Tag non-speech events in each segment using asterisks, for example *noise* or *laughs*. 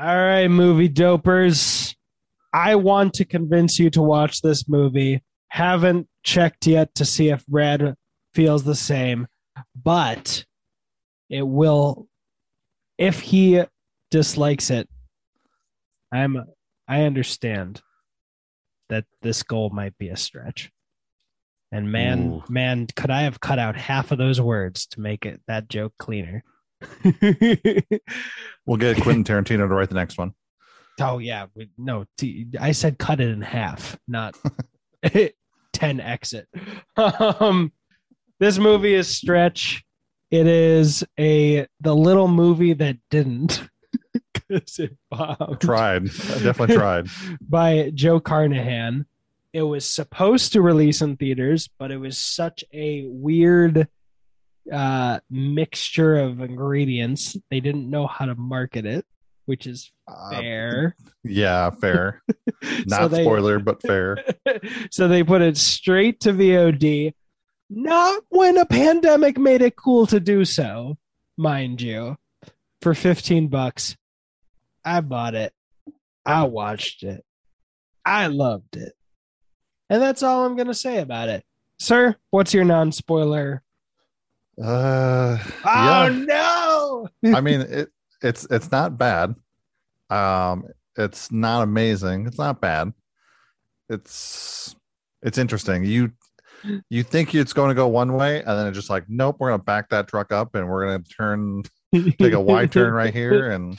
All right, movie dopers. I want to convince you to watch this movie. Haven't checked yet to see if Red feels the same, but it will if he dislikes it. I'm I understand that this goal might be a stretch. And man, Ooh. man, could I have cut out half of those words to make it that joke cleaner? *laughs* We'll get Quentin Tarantino to write the next one. Oh yeah, we, no. T- I said cut it in half, not *laughs* ten exit. *laughs* Um, this movie is stretch. It is a the little movie that didn't because it bombed. Tried. I definitely tried. by Joe Carnahan. It was supposed to release in theaters, but it was such a weird uh, mixture of ingredients. They didn't know how to market it, which is Uh, fair. yeah, fair. *laughs* Not So they- spoiler, but *laughs* fair. so they put it straight to VOD. Not when a pandemic made it cool to do so, mind you, for 15 bucks. I bought it. I watched it. I loved it. And that's all I'm going to say about it. Sir, what's your non spoiler? Uh, Oh, no. *laughs* I mean, it, it's it's not bad. Um, it's not amazing. It's not bad. It's it's interesting. You you think it's going to go one way, and then it's just like, nope, we're going to back that truck up, and we're going to turn take a wide turn right here, and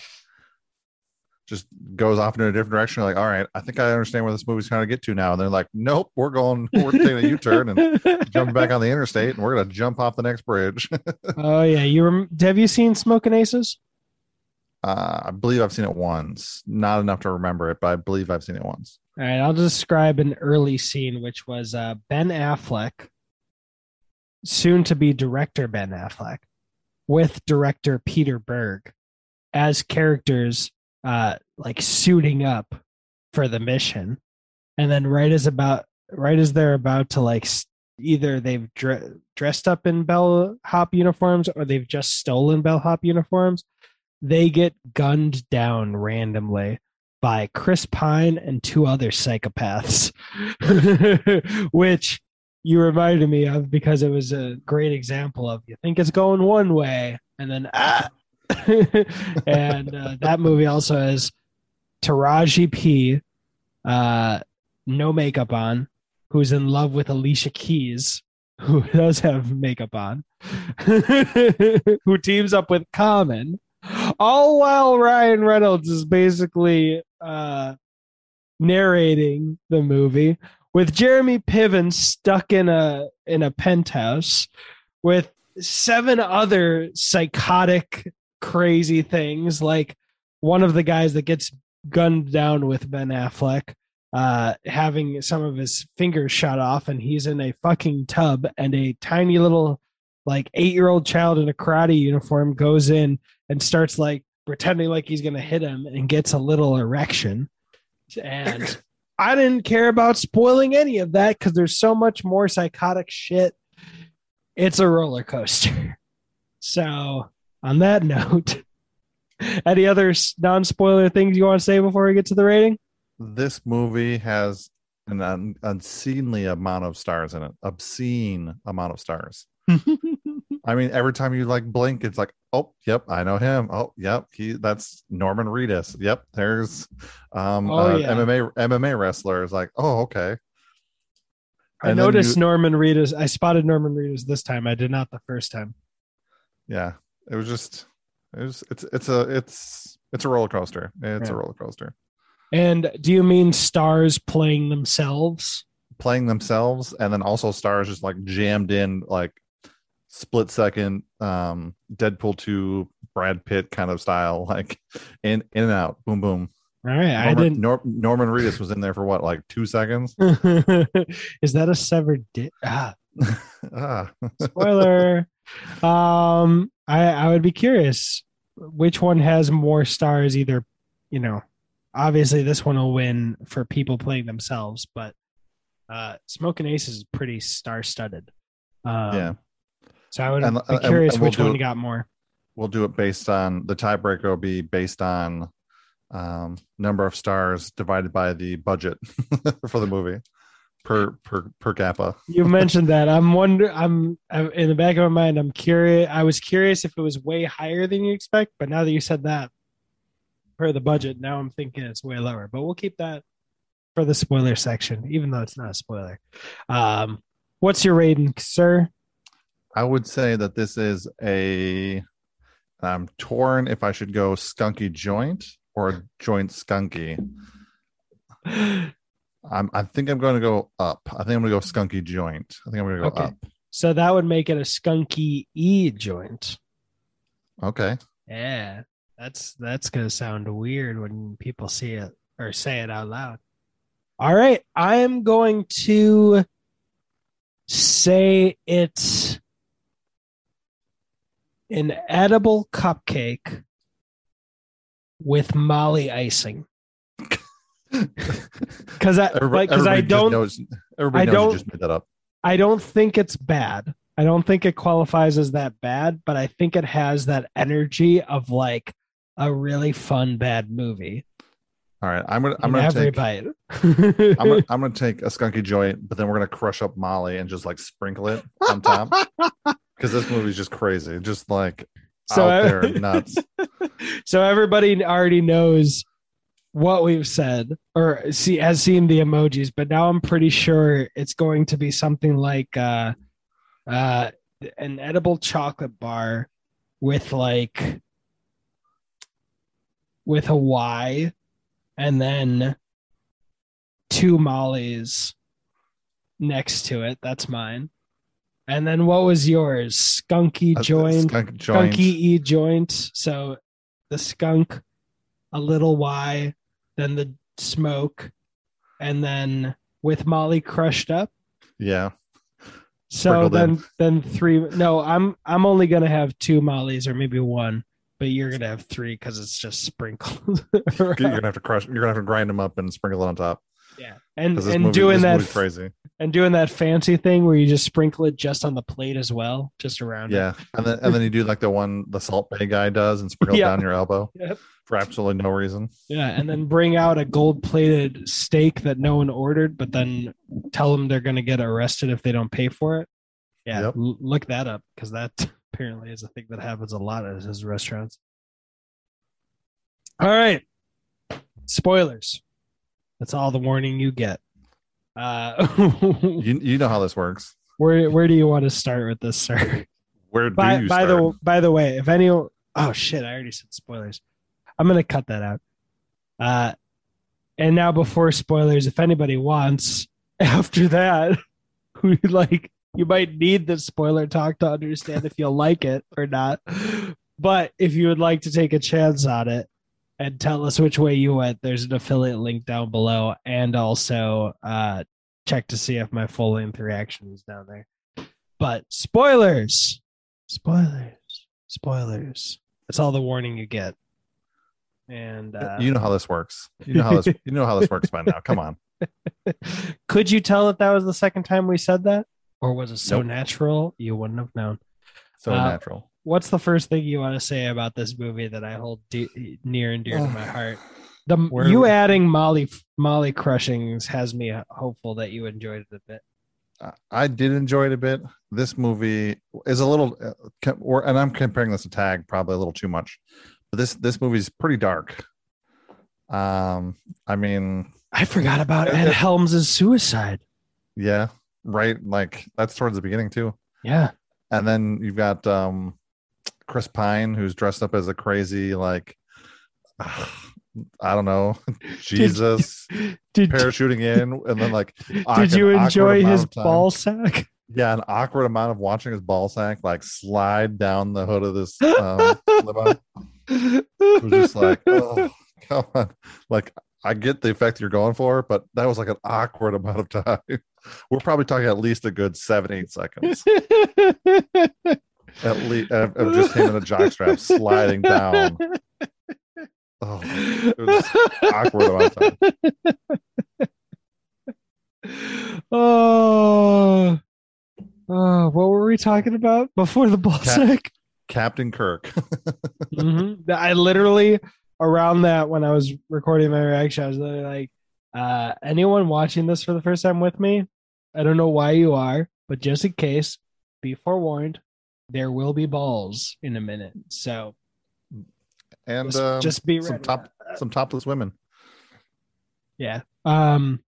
just goes off in a different direction. You're like, all right, I think I understand where this movie's trying to get to now. And they're like, nope, we're going, we're taking a U turn and *laughs* jumping back on the interstate, and we're going to jump off the next bridge. *laughs* oh, yeah. You rem- Have you seen Smoking Aces? Uh, I believe I've seen it once. Not enough to remember it, but I believe I've seen it once. All right, I'll describe an early scene, which was uh, Ben Affleck, soon to be director Ben Affleck, with director Peter Berg as characters, uh, like suiting up for the mission, and then right as about right as they're about to like either they've dre- dressed up in bellhop uniforms or they've just stolen bellhop uniforms, they get gunned down randomly by Chris Pine and two other psychopaths, *laughs* which you reminded me of because it was a great example of you think it's going one way and then ah. *laughs* and uh, that movie also has Taraji P, uh, no makeup on, who's in love with Alicia Keys, who *laughs* does have makeup on, *laughs* who teams up with Common, all while Ryan Reynolds is basically uh, narrating the movie with Jeremy Piven stuck in a in a penthouse with seven other psychotic crazy things like one of the guys that gets gunned down with Ben Affleck uh having some of his fingers shot off and he's in a fucking tub and a tiny little like 8-year-old child in a karate uniform goes in and starts like pretending like he's going to hit him and gets a little erection and *coughs* I didn't care about spoiling any of that because there's so much more psychotic shit. It's a roller coaster. *laughs* So, on that *laughs* note, any other non spoiler things you want to say before we get to the rating? This movie has an un- obscenely amount of stars in it. Obscene amount of stars. *laughs* I mean, every time you like blink, it's like, oh, yep, I know him. Oh, yep, he that's Norman Reedus. Yep, there's um Oh, uh, yeah. MMA MMA wrestler. It's like, oh, okay. I And then noticed you- Norman Reedus. I spotted Norman Reedus this time. I did not the first time. Yeah, it was just, it was, it's, it's a, it's, it's a roller coaster. It's Yeah. a roller coaster. And do you mean stars playing themselves? Playing themselves, and then also stars just like jammed in, like split second, um, Deadpool two, Brad Pitt kind of style, *laughs* like in, in and out, boom, boom. All right, I Norman, didn't. Nor- Norman Reedus was in there for what, like two seconds? *laughs* Is that a severed dick? Ah, ah, spoiler. um, I I would be curious which one has more stars. Either, you know, obviously this one will win for people playing themselves, but uh, Smoking Ace is pretty star studded. Um, yeah. So I would And- be and- curious and which one it- got more. We'll do it based on the tiebreaker will be based on um, number of stars divided by the budget *laughs* for the movie per per per capita. You mentioned that. I'm wonder. I'm, I'm in the back of my mind. I'm curious. I was curious if it was way higher than you expect, but now that you said that, per the budget, now I'm thinking it's way lower. But we'll keep that for the spoiler section, even though it's not a spoiler. Um, what's your rating, sir? I would say that this is a. I'm torn if I should go skunky joint or joint skunky. *laughs* I'm. I think I'm going to go up. I think I'm going to go skunky joint. I think I'm going to go Okay. up. So that would make it a skunky e joint. Okay. Yeah, that's that's gonna sound weird when people see it or say it out loud. All right, I am going to say it's an edible cupcake with Molly icing. *laughs* Because I Everybody, like because I don't knows, everybody I knows don't- you just made that up. I don't think it's bad. I don't think it qualifies as that bad, but I think it has that energy of like a really fun bad movie. All right. I'm gonna. I'm gonna every take. bite. I'm gonna, *laughs* I'm gonna take a skunky joint, but then we're gonna crush up Molly and just like sprinkle it on top *laughs* because this movie's just crazy, just like so out there nuts. so everybody already knows what we've said or see has seen the emojis, but now I'm pretty sure it's going to be something like uh uh an edible chocolate bar with like with a Y and then two mollies next to it. That's mine. And then what was yours? Skunky joint skunk joint. skunky e joint. So the skunk, a little Y, then the smoke, and then with Molly crushed up. Yeah. So then in. then three. No, I'm I'm only gonna have two Mollies or maybe one, but you're gonna have three because it's just sprinkled. *laughs* You're gonna have to crush. You're gonna have to grind them up and sprinkle it on top yeah, and and movie, doing that crazy. and doing that fancy thing where you just sprinkle it just on the plate as well, just around. it. Yeah, and then and then you do like the one the Salt Bae guy does and sprinkle it down your elbow *laughs* Yep. For absolutely no reason. Yeah, and then bring out a gold plated steak that no one ordered, but then tell them they're going to get arrested if they don't pay for it. Yeah, Yep. l- look that up because that *laughs* apparently is a thing that happens a lot at his restaurants. All right, spoilers. That's all the warning you get. Uh, *laughs* You you know how this works. where where do you want to start with this, sir? Where do by you by start? the by the way, if any oh shit, I already said spoilers. I'm gonna cut that out. Uh and now before spoilers, if anybody wants *laughs* after that, *laughs* we like you might need the spoiler talk to understand if you'll like it or not. But if you would like to take a chance on it and tell us which way you went, there's an affiliate link down below, and also uh check to see if my full length reaction is down there. But spoilers, spoilers, spoilers. That's all the warning you get. And uh, you know how this works. You know how this. you know how this works by now. Come on. *laughs* could you tell that that was the second time we said that, or was it so Nope. natural you wouldn't have known? So Uh, natural. What's the first thing you want to say about this movie that I hold de- near and dear to my heart? The Where- you adding Molly Molly crushings has me hopeful that you enjoyed it a bit. I- I did enjoy it a bit. This movie is a little, uh, com- or, and I'm comparing this to Tag probably a little too much. This this movie's pretty dark. Um, I mean, I forgot about Ed Helms' suicide. yeah, right. Like that's towards the beginning too. Yeah. And then you've got um Chris Pine, who's dressed up as a crazy like, *sighs* I don't know, *laughs* Jesus *laughs* Did, parachuting in, and then like, did you enjoy his ball sack? Yeah, an awkward amount of watching his ball sack like slide down the hood of this *laughs* um, limo. It was just like, *laughs* oh, come on. Like, I get the effect you're going for, but that was like an awkward amount of time. *laughs* We're probably talking at least a good seven, eight seconds at least of, of just him in a jockstrap sliding down. Oh, it was awkward amount of time. oh, oh, what were we talking about before the ball Cat- sack? Captain Kirk. *laughs* Mhm. I literally around that when I was recording my reaction, I was literally like, uh, anyone watching this for the first time with me, I don't know why you are, but just in case, be forewarned, there will be balls in a minute. So and just, um, just be some ready. top some topless women. Yeah. Um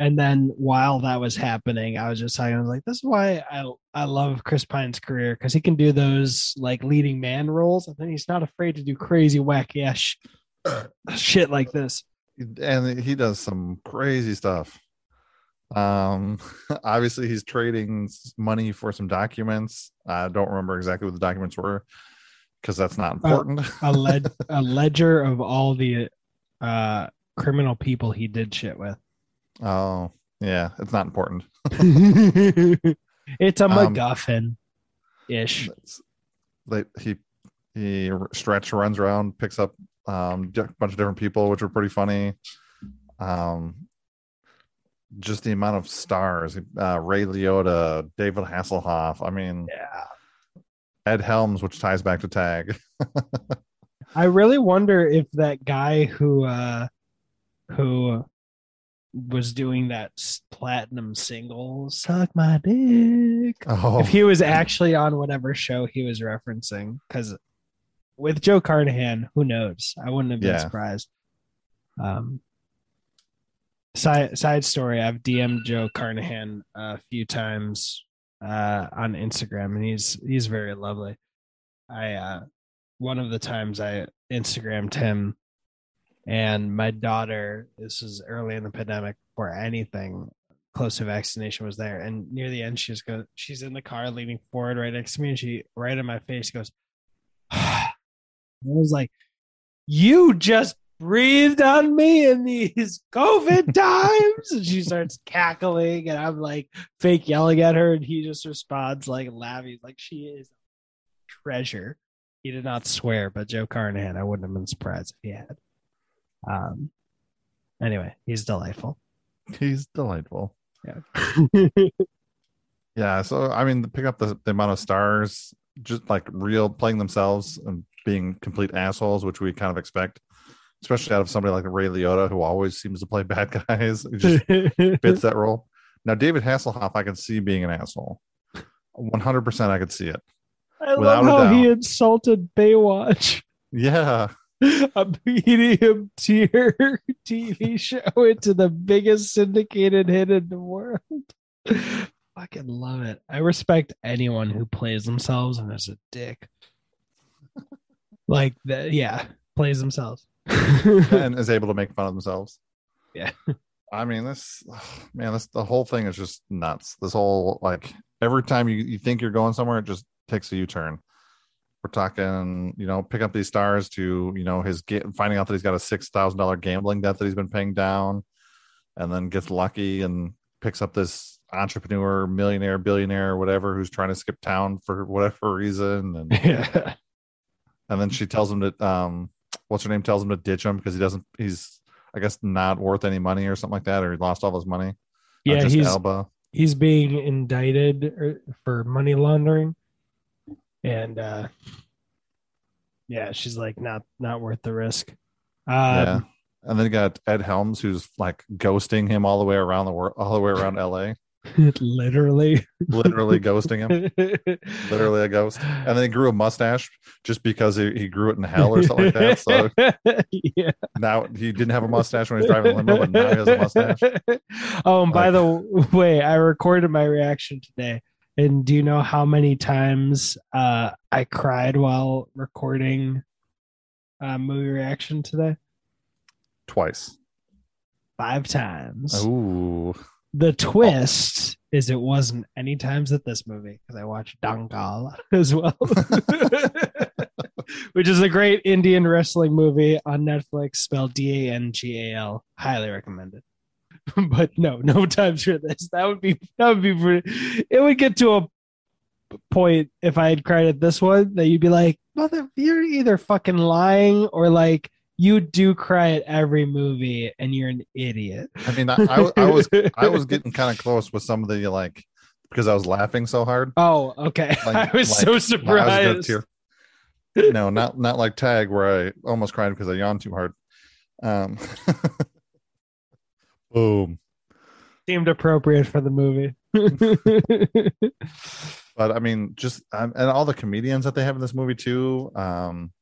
and then while that was happening, I was just talking, I was like, this is why I I love Chris Pine's career because he can do those like leading man roles, and then he's not afraid to do crazy wacky ass sh- *laughs* shit like this. and he does some crazy stuff um *laughs* obviously he's trading money for some documents i don't remember exactly what the documents were because that's not important *laughs* A led a ledger of all the uh criminal people he did shit with. Oh yeah it's not important *laughs* it's a Um, MacGuffin ish. He he stretch runs around picks up um a bunch of different people which were pretty funny um just the amount of stars uh ray liotta david hasselhoff i mean Yeah. ed helms which ties back to tag *laughs* I really wonder if that guy who uh who was doing that platinum single "Suck My Dick" oh if he was actually on whatever show he was referencing because with Joe Carnahan, who knows? I wouldn't have been Yeah. surprised. Um, side side story: I've DM'd Joe Carnahan a few times uh, on Instagram, and he's he's very lovely. I uh, one of the times I Instagrammed him, and my daughter. This was early in the pandemic, before anything close to vaccination was there. And near the end, she just goes, she's in the car leaning forward right next to me, and she right in my face goes, *sighs* I was like, You just breathed on me in these COVID *laughs* times. And she starts cackling, and I'm like fake yelling at her, and he just responds like laughing, like she is treasure. He did not swear, but Joe Carnahan, I wouldn't have been surprised if he had. Um anyway, he's delightful. he's delightful. Yeah. *laughs* yeah so i mean to pick up the, the amount of stars just like real playing themselves and being complete assholes which we kind of expect especially out of somebody like ray liotta who always seems to play *laughs* bad guys. He just *laughs* fits that role. Now david hasselhoff i can see being an asshole. 100% i could see it. I Without love how he insulted Baywatch. yeah *laughs* a medium tier *laughs* TV show into the biggest syndicated hit in the world. *laughs* Fucking love it. I respect anyone who plays themselves and is a dick. Like that, yeah, plays themselves. and is able to make fun of themselves Yeah. i mean this *sighs* man this the whole thing is just nuts this whole like every time you, you think you're going somewhere it just takes a u-turn we're talking you know pick up these stars to you know his get finding out that he's got a six thousand dollar gambling debt that he's been paying down and then gets lucky and picks up this entrepreneur millionaire billionaire whatever who's trying to skip town for whatever *laughs* reason and *laughs* yeah. and then she tells him that um what's her name? Tells him to ditch him because he doesn't he's i guess not worth any money or something like that or he lost all his money. Yeah, he's he's being indicted er, for money laundering and uh yeah she's like not not worth the risk. Yeah. Um and then you got ed helms who's like ghosting him all the way around the world all the way around la *laughs* literally. Literally ghosting him. *laughs* Literally a ghost. And then he grew a mustache just because he, he grew it in hell or something like that. So *laughs* yeah. now he didn't have a mustache when he was driving limo but now he has a mustache. Oh and by Like- the way i recorded my reaction today and do you know how many times uh i cried while recording uh movie reaction today twice five times Ooh. The twist is it wasn't any times at this movie because I watched Dangal *laughs* as well, *laughs* which is a great Indian wrestling movie on Netflix, spelled D A N G A L. Highly recommended. *laughs* but no, no times for this. That would be that would be pretty. It would get to a point if I had cried at this one that you'd be like, "Mother, you're either fucking lying or like." You do cry at every movie, and you're an idiot. i mean i, I, I was i was *laughs* getting kind of close with some of the like because i was laughing so hard Oh, okay. Like- *laughs* I was like, so was surprised. tear. no, not not like Tag, where I almost cried because I yawned too hard. Um, boom. Seemed appropriate for the movie. *laughs* but I mean, just um, and all the comedians that they have in this movie too. Um,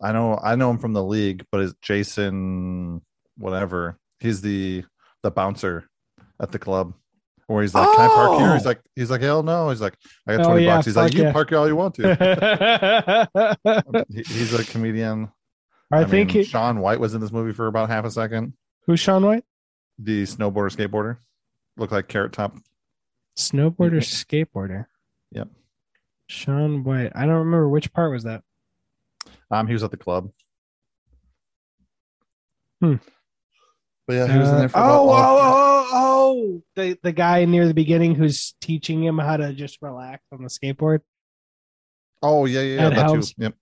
I know I know him from the league, but it's Jason, whatever. He's the the bouncer at the club, where he's like, "Can I park here?" He's Oh! like, "He's like, hell no." He's like, "I got Oh, twenty yeah, bucks." He's like, "You yeah. park here all you want to." *laughs* He- he's a comedian. I, think mean, he, Shaun White was in this movie for about half a second. who's Shaun White? The snowboarder skateboarder look like Carrot Top. Snowboarder, skateboarder. Yep. Shaun White. I don't remember which part was that. Um, he was at the club. Hmm. But yeah, he was in Uh, there for about oh, oh, oh, oh, the the guy near the beginning who's teaching him how to just relax on the skateboard. Oh yeah, yeah, yeah. Ed That too. Yep.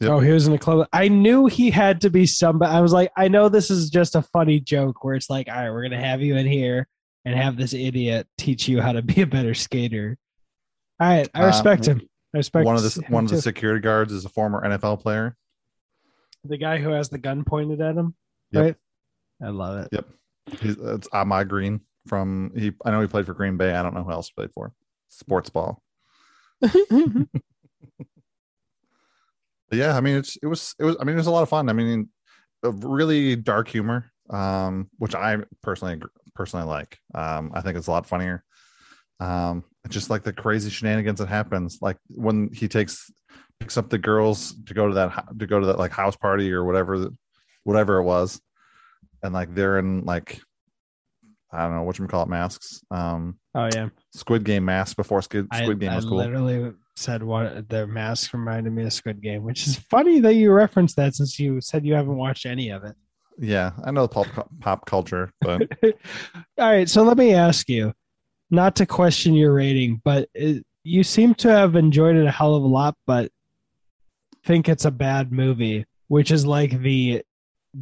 Yep. Oh, he was in the club. I knew he had to be somebody. I was like, I know this is just a funny joke where it's like, all right, we're gonna have you in here and have this idiot teach you how to be a better skater. All right, I Uh, respect him. I respect One of the him one of the too. security guards is a former NFL player. the guy who has the gun pointed at him. Yep. Right. I love it. Yep. He's it's Ahman Green from he. I know he played for Green Bay. I don't know who else he played for. Sports ball. *laughs* Yeah, I mean it's it was it was I mean it was a lot of fun. I mean, a really dark humor, um, which I personally personally like. Um, I think it's a lot funnier. Um, just like the crazy shenanigans that happens, like when he takes picks up the girls to go to that to go to that like house party or whatever, whatever it was, and like they're in like I don't know what you call it masks, um, oh yeah. Squid Game masks before Squid, I, Squid Game I was cool. literally said what their mask reminded me of Squid Game, which is funny that you referenced that since you said you haven't watched any of it. Yeah, I know pop pop culture, but *laughs* All right, so let me ask you, not to question your rating, but it, you seem to have enjoyed it a hell of a lot, but think it's a bad movie, which is like the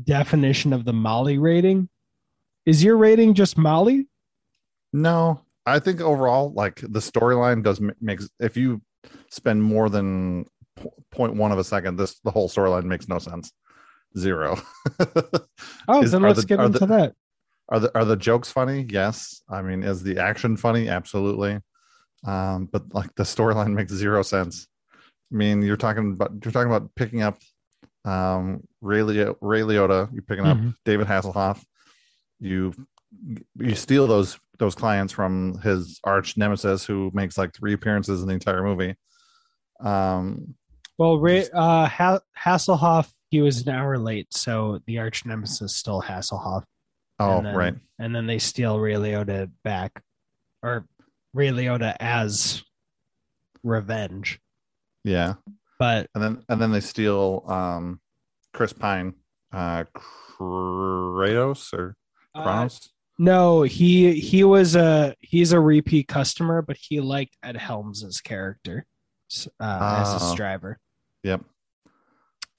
definition of the Molly rating. Is your rating just Molly? No, I think overall, like the storyline does makes if you spend more than po- 0.1 of a second, this the whole storyline makes no sense. Zero. *laughs* Oh, Is- then let's the- get into the- that. are the are the jokes funny? Yes. I mean, is the action funny? Absolutely. Um, but like the storyline makes zero sense. I mean, you're talking about you're talking about picking up um Ray, Lio- Ray Liotta, you're picking up Mhm. David Hasselhoff. You you steal those those clients from his arch nemesis who makes like three appearances in the entire movie. Um Well, Ray, uh, ha- Hasselhoff, he was an hour late, so the arch nemesis still Hasselhoff. oh and then, right. And then they steal Ray Liotta back, or Ray Liotta as revenge. Yeah. But And then and then they steal um Chris Pine, uh Kratos or uh, Kronos. No, he he was a he's a repeat customer, but he liked Ed Helms's character uh, as his Oh. driver. Yep.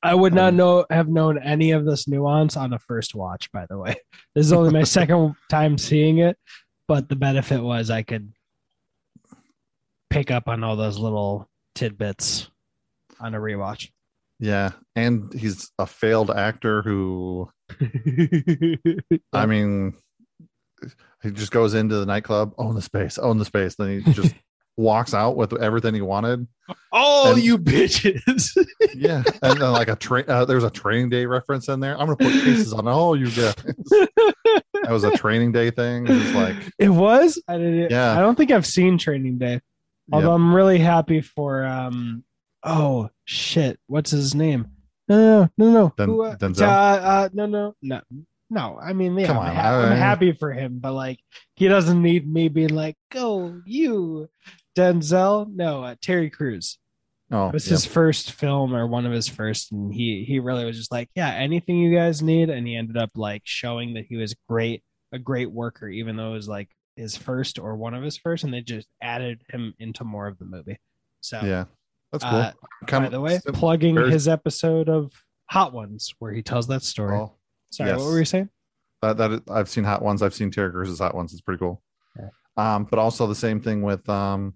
I would not Um, know have known any of this nuance on a first watch. By the way, *laughs* this is only my *laughs* second time seeing it, but the benefit was I could pick up on all those little tidbits on a rewatch. Yeah, and he's a failed actor who *laughs* I mean he just goes into the nightclub, own the space, own the space, then he just *laughs* walks out with everything he wanted. oh, and- you bitches! *laughs* Yeah, and then like a train uh, there's a training day reference in there. I'm gonna put cases on all you guys. that was a *laughs* training day thing. It was like it was. I didn't. Yeah. I don't think I've seen Training Day. Although yeah, I'm really happy for um. Oh shit! What's his name? No, no, no, no. Den- Who, uh, Denzel? Uh, uh, no, no, no, no. I mean, yeah, Come I'm, on, ha- I'm happy for him, but like, he doesn't need me being like, "Go you, Denzel." No, uh, Terry Crews. oh It was yeah. his first film or one of his first, and he he really was just like, "Yeah, anything you guys need," and he ended up like showing that he was great, a great worker, even though it was like his first or one of his first, and they just added him into more of the movie. So yeah. That's cool. Uh, by the way, plugging very- his episode of Hot Ones where he tells that story. oh, Sorry, yes. what were you saying? that, that I've seen hot ones. I've seen Terry Crews' hot ones. It's pretty cool. Yeah. Um, but also the same thing with um,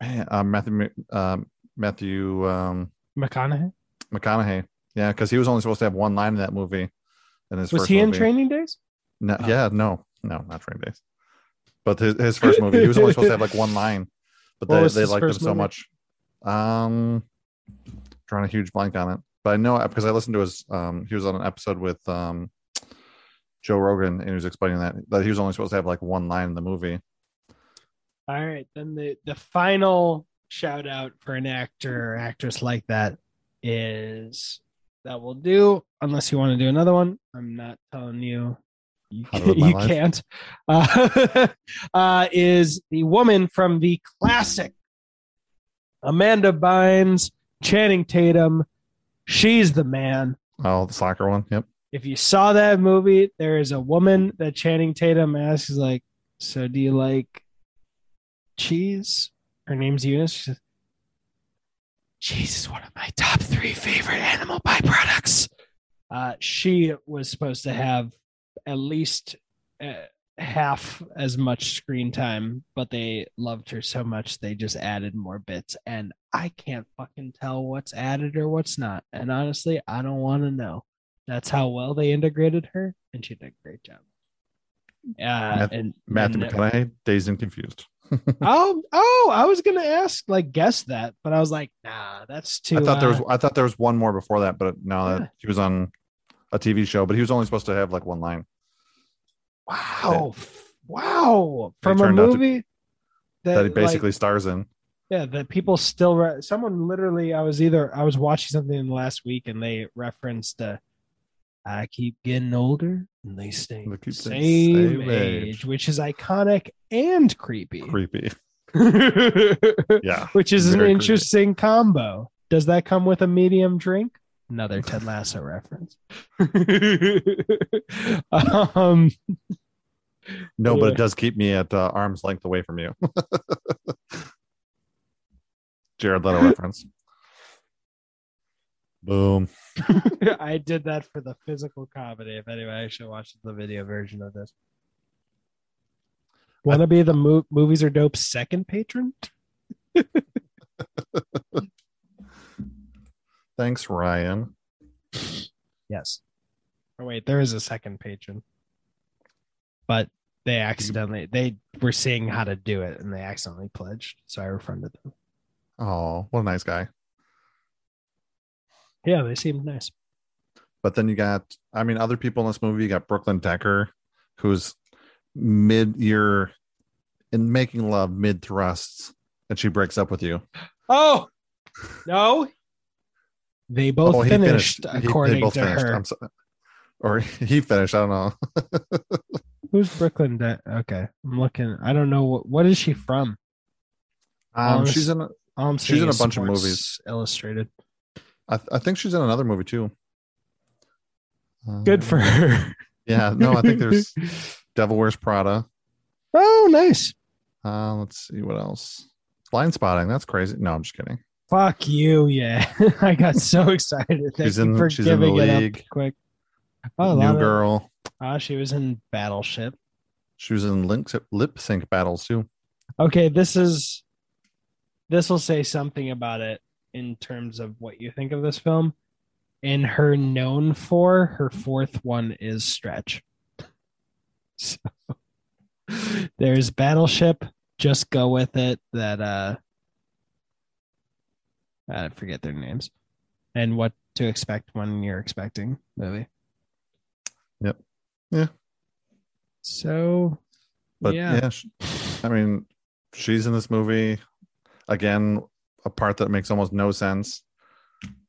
man, uh, Matthew um, Matthew um, McConaughey McConaughey. Yeah, because he was only supposed to have one line in that movie. In his was he in movie. Training Days? No, Oh. yeah, no, no, not Training Days. But his, his first movie, he was only supposed to have like one line, but What they, they liked him so movie? much. Um, drawing a huge blank on it, but I know because I listened to his. Um, he was on an episode with um, Joe Rogan, and he was explaining that that he was only supposed to have like one line in the movie. All right, then the the final shout out for an actor or actress like that is that will do. Unless you want to do another one, I'm not telling you. You, How to live my you can't. *laughs* Uh, *laughs* uh, is the woman from the classic Amanda Bynes, Channing Tatum. She's the man. Oh, the soccer one. Yep. if you saw that movie, there is a woman that Channing Tatum asks, like, "So do you like cheese?" Her name's Eunice. She says, cheese is one of my top three favorite animal byproducts. Uh, she was supposed to have at least uh, half as much screen time, but they loved her so much they just added more bits. And I can't fucking tell what's added or what's not. And honestly, I don't want to know. That's how well they integrated her, and she did a great job. Uh, and Matthew and- McConaughey, dazed and confused. *laughs* Oh, oh! I was gonna ask, like, guess that, but I was like, nah, that's too. I thought there was uh, I thought there was one more before that, but no, Yeah. that he was on a TV show, but he was only supposed to have like one line. Wow, wow, from a out to- movie that, that he like, basically stars in. yeah, that people still. Re- someone literally, I was either I was watching something in the last week, and they referenced, uh, "I keep getting older, and they stay They keep same, same age, age. which is iconic and creepy." Creepy. *laughs* Yeah. which is an Very creepy. interesting combo. Does that come with a medium drink? Another Ted Lasso reference. *laughs* um, No, but it does keep me at uh, arm's length away from you. *laughs* Jared Leto *laughs* reference. Boom. I did that for the physical comedy. If anybody should watch the video version of this. Want to be the mo- movies are dope second patron? Thanks, Ryan. Yes. Oh wait, there is a second patron, but they accidentally they were seeing how to do it and they accidentally pledged, so I refunded them. Oh, what a nice guy. Yeah, they seemed nice. But then you got, I mean, other people in this movie. You got Brooklyn Decker, who's mid year in making love, mid thrusts, and she breaks up with you. Oh no, they both oh, he finished, He- according both to finished. her. I'm so, or *laughs* he finished. I don't know. *laughs* Who's Brooklyn? De- okay, I'm looking. I don't know what. What is she from? Um, she's in. a- All I'm She's in a bunch of movies. Illustrated. I, I think she's in another movie too. Good for Um, her. Yeah, no, I think there's *laughs* Devil Wears Prada. oh, nice. Uh, let's see what else. Blind Spotting. That's crazy. No, I'm just kidding. Fuck you, yeah. *laughs* I got so *laughs* excited. Thank She's in- for she's in the league. quick. Oh, New Girl. Ah, she was in Battleship. She was in lip sync battles too. Okay, this is this will say something about it in terms of what you think of this film. In her known for her fourth one is Stretch. *laughs* So there's Battleship, just go with it. That uh I forget their names. And what to expect when you're expecting movie. Yep. Yeah. So But yeah. yeah, sh I mean, she's in this movie again. A part that makes almost no sense.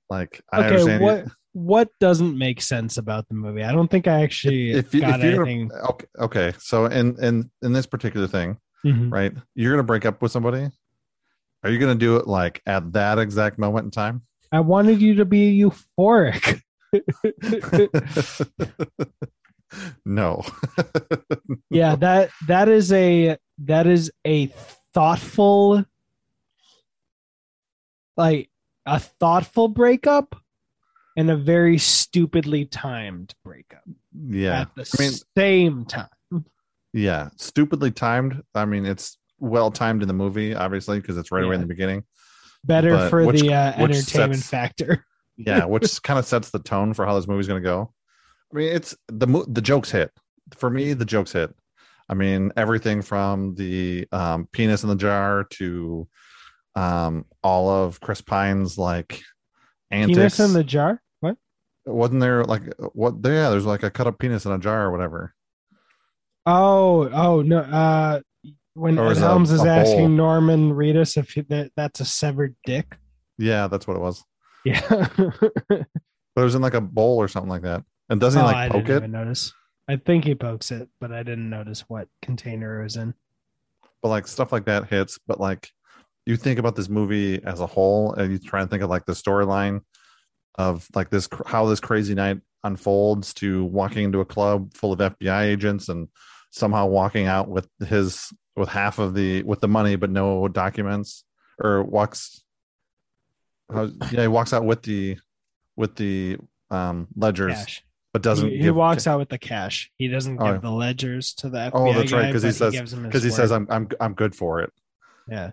Like I okay, understand. you- what what doesn't make sense about the movie? I don't think I actually if, you, got if anything. okay, okay, so in in in this particular thing, Mhm. right? You're gonna break up with somebody. Are you gonna do it like at that exact moment in time? I wanted you to be euphoric. *laughs* no. *laughs* yeah, that that is a that is a thoughtful like a thoughtful breakup and a very stupidly timed breakup yeah. at the I mean, same time. yeah. Stupidly timed. I mean, it's well timed in the movie, obviously, because it's right away in the beginning. Better But for which- the uh, entertainment sets- factor. *laughs* yeah, which kind of sets the tone for how this movie's going to go. I mean, it's the the jokes hit for me. The jokes hit. I mean, everything from the um, penis in the jar to um, all of Chris Pine's like antics. Penis in the jar. What? Wasn't there like what? Yeah, there's like a cut up penis in a jar or whatever. Oh, oh no. Uh, when Ed is a- Helms is a bowl? asking Norman Reedus if he, that that's a severed dick. Yeah, that's what it was. Yeah. *laughs* But it was in like a bowl or something like that. And doesn't oh, he I like poke didn't it? even notice. I think he pokes it, but I didn't notice what container it was in. but like stuff like that hits but like you think about this movie as a whole and you try and think of like the storyline of like this how this crazy night unfolds to walking into a club full of FBI agents and somehow walking out with his with half of the with the money but no documents or walks how, yeah he walks out with the with the um ledgers Cash. but doesn't He, he give- walks out with the cash. He doesn't Oh, give the ledgers to the FBI Oh, that's right, because he says- gives him his because he says. I'm I'm I'm good for it yeah.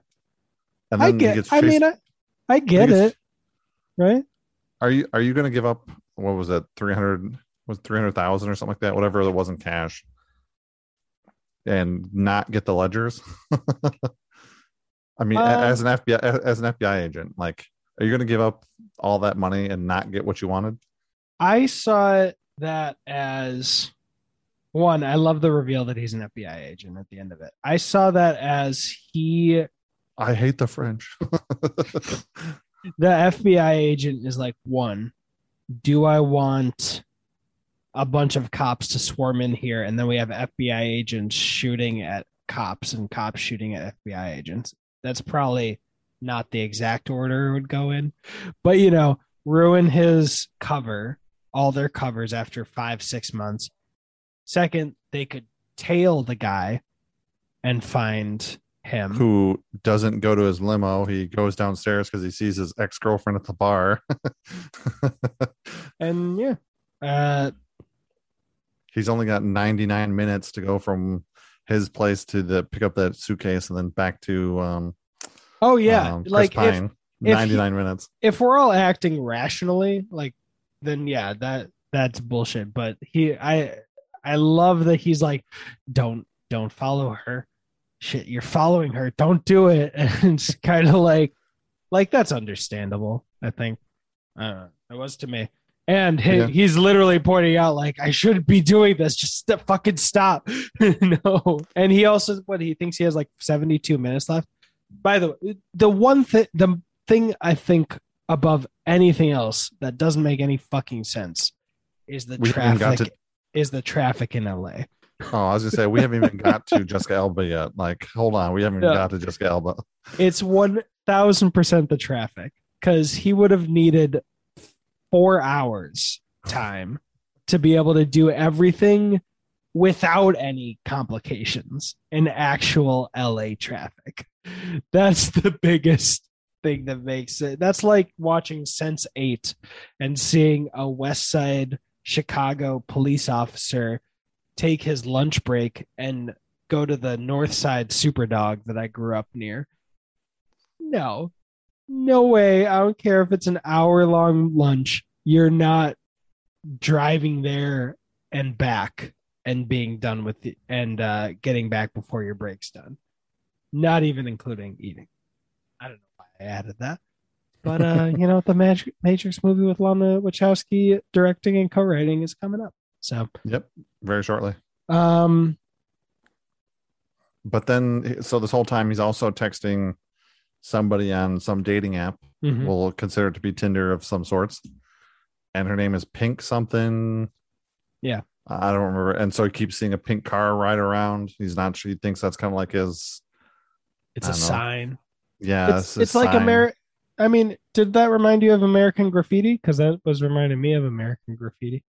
and I then he get. I mean, I, I get it. Right. Are you are you going to give up what was it 300 was 300,000 or something like that whatever there was in cash and not get the ledgers? *laughs* I mean Um, as an FBI as an FBI agent like are you going to give up all that money and not get what you wanted? I saw that as one. I love the reveal that he's an FBI agent at the end of it. I saw that as he, I hate the French. *laughs* the FBI agent, is like one. Do I want a bunch of cops to swarm in here, and then we have FBI agents shooting at cops and cops shooting at FBI agents? That's probably not the exact order it would go in, but you know, ruin his cover, all their covers after five, six months. Second, they could tail the guy and find him. Who doesn't go to his limo? He goes downstairs because he sees his ex girlfriend at the bar. *laughs* And yeah, uh, he's only got 99 minutes to go from his place to the pick up that suitcase and then back to um oh yeah, um, like if Pine. if 99 minutes if we're all acting rationally, like then yeah, that that's bullshit. But he, I, I love that he's like, don't don't follow her. Shit, you're following her. Don't do it. *laughs* And it's kind of like, like that's understandable. I think. I don't know. It was to me. And he, Yeah. he's literally pointing out, like, I shouldn't be doing this. Just st- fucking stop. *laughs* no. And he also, what he thinks he has like 72 minutes left. By the way, the one thing, the thing I think above anything else that doesn't make any fucking sense is the We traffic. to- Is the traffic in LA? oh i was gonna say we haven't even got to jessica alba yet like hold on we haven't even Yeah. got to jessica alba It's one thousand percent the traffic because he would have needed four hours time to be able to do everything without any complications in actual LA traffic. *laughs* That's the biggest thing that makes it. That's like watching Sense 8 and seeing a West Side Chicago police officer take his lunch break and go to the North Side Superdog that I grew up near. No, no way. I don't care if it's an hour long lunch. You're not driving there and back and being done with the, and uh, getting back before your break's done. Not even including eating. I don't know why I added that. But uh, *laughs* you know, the Mag- Matrix movie with Lana Wachowski directing and co-writing is coming up. So, yep very shortly um, but then so this whole time he's also texting somebody on some dating app mhm. we'll consider it to be tinder of some sorts and her name is pink something Yeah. i don't remember and so he keeps seeing a pink car ride around he's not sure he thinks that's kind of like his it's a know. sign. yeah it's, it's like sign. Ameri- I mean, did that remind you of American Graffiti? Because that was reminding me of American Graffiti,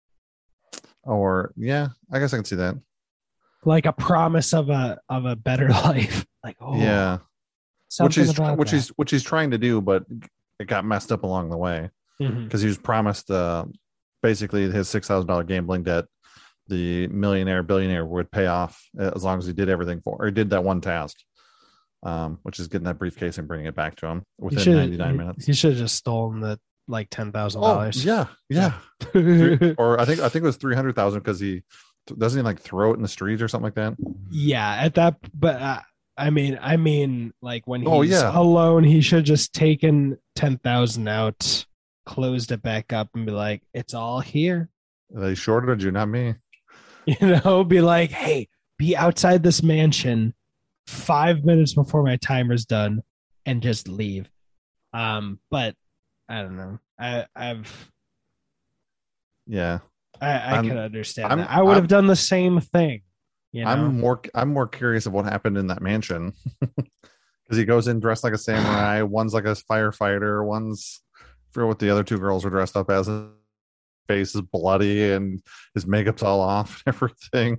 or yeah i guess i can see that like a promise of a of a better *laughs* life. Like, oh, yeah which he's about which that. he's which he's trying to do but it got messed up along the way Mhm. because he was promised uh basically his six thousand dollar gambling debt the millionaire billionaire would pay off as long as he did everything for or did that one task um, which is getting that briefcase and bringing it back to him within 99 minutes. He should have just stolen the like ten thousand Oh, dollars. yeah, yeah. Three- or I *laughs* think I think it was three hundred thousand because he doesn't he like throw it in the street or something like that. yeah. At that, but uh, I mean, I mean, like when he's Oh, yeah. alone, he should just taken ten thousand out, closed it back up, and be like, "It's all here." They shorted you, not me. *laughs* You know, be like, "Hey, be outside this mansion five minutes before my timer's done, and just leave." Um, but I don't know. I I've Yeah, I, I I'm- can understand. I would have done the same thing. You know? I'm more I'm more curious of what happened in that mansion *laughs* because he goes in dressed like a samurai. One's like a firefighter. One's I forget what the other two girls are dressed up as. His face is bloody and his makeup's all off and *laughs* everything.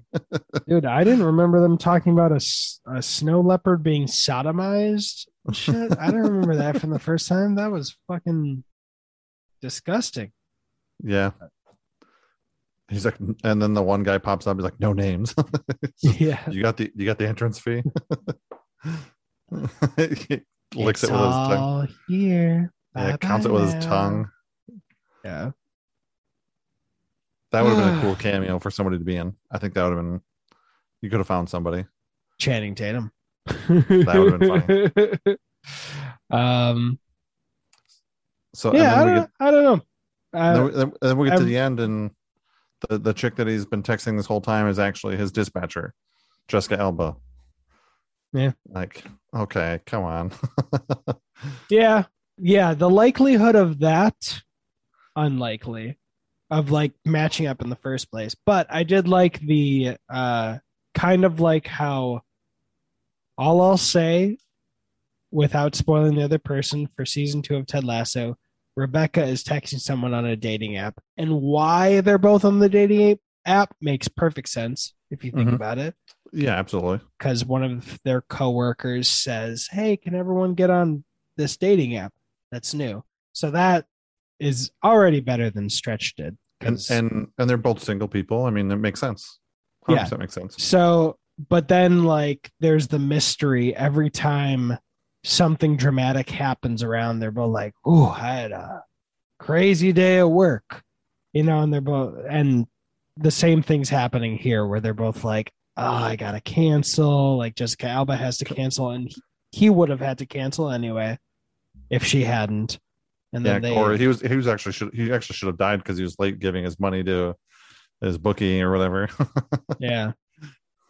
Dude, I didn't remember them talking about a, a snow leopard being sodomized. Shit, I don't remember that from the first time. That was fucking disgusting. *laughs* Yeah. He's like, and then the one guy pops up. He's like, "No names. *laughs* Yeah. you got the you got the entrance fee." *laughs* he licks It's it with his tongue. all here. Yeah, Bye-bye counts it with his tongue. Yeah. That would have been a *sighs* cool cameo for somebody to be in. I think that would have been. You could have found somebody. Channing Tatum. That would've been funny. *laughs* um, So yeah, I and then we don't, get I don't know. Uh, then, we, then, then we get to I'm- the end, and the the chick that he's been texting this whole time is actually his dispatcher, Jessica Alba. Yeah. Like, okay, come on. *laughs* Yeah, yeah. The likelihood of that, unlikely, of like matching up in the first place. But I did like the uh kind of like how all I'll say, without spoiling the other person, for season two of Ted Lasso, Rebecca is texting someone on a dating app, and why they're both on the dating app makes perfect sense if you think Mhm. about it yeah, absolutely. because one of their coworkers says, "Hey, can everyone get on this dating app that's new?" So that is already better than Stretch did. And and and they're both single people. I mean, it makes sense. Yeah. 100% makes sense. so, but then like there's the mystery every time something dramatic happens around. They're both like, "Ooh, I had a crazy day at work," you know, and they're both and the same thing's happening here where they're both like, "Oh, I gotta cancel." Like Jessica Alba has to cancel, and he, he would have had to cancel anyway if she hadn't. And Yeah, then they, or he was he was actually should he actually should have died because he was late giving his money to his bookie or whatever. *laughs* yeah,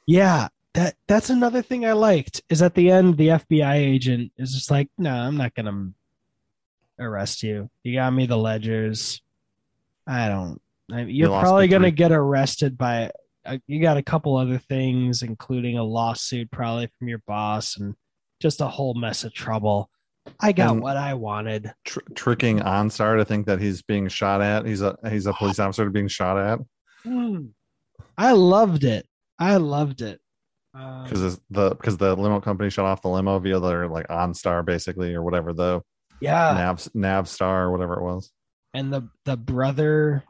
yeah. That that's another thing I liked is at the end the FBI agent is just like, "No, I'm not gonna arrest you. You got me the ledgers. I don't. I, you're probably gonna get arrested by. Uh, you got a couple other things, including a lawsuit probably from your boss and just a whole mess of trouble. I got And- what I wanted. Tr- tricking OnStar to think that he's being shot at. He's a he's a police officer being shot at Hmm. *gasps* I loved it. I loved it. Um, because the because the limo company shut off the limo via their like OnStar basically or whatever the yeah, Nav Navstar or whatever it was. and the the brother,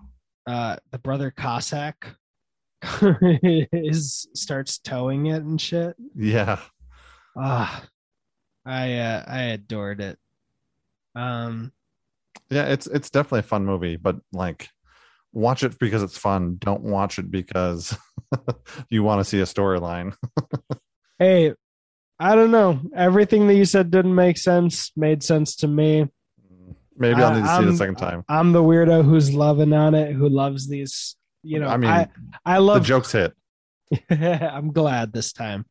uh, the brother Cossack, *laughs* is starts towing it and shit. Yeah, Ah, I uh, I adored it. Um, yeah. It's it's definitely a fun movie, but like watch it because it's fun. Don't watch it because *laughs* you want to see a storyline. *laughs* hey, I don't know. Everything that you said didn't make sense. Made sense to me. Maybe I'll need to see it a I'm- second time. I'm the weirdo who's loving on it, who loves these. You know, I mean, I, I love the jokes hit. *laughs* I'm glad this time.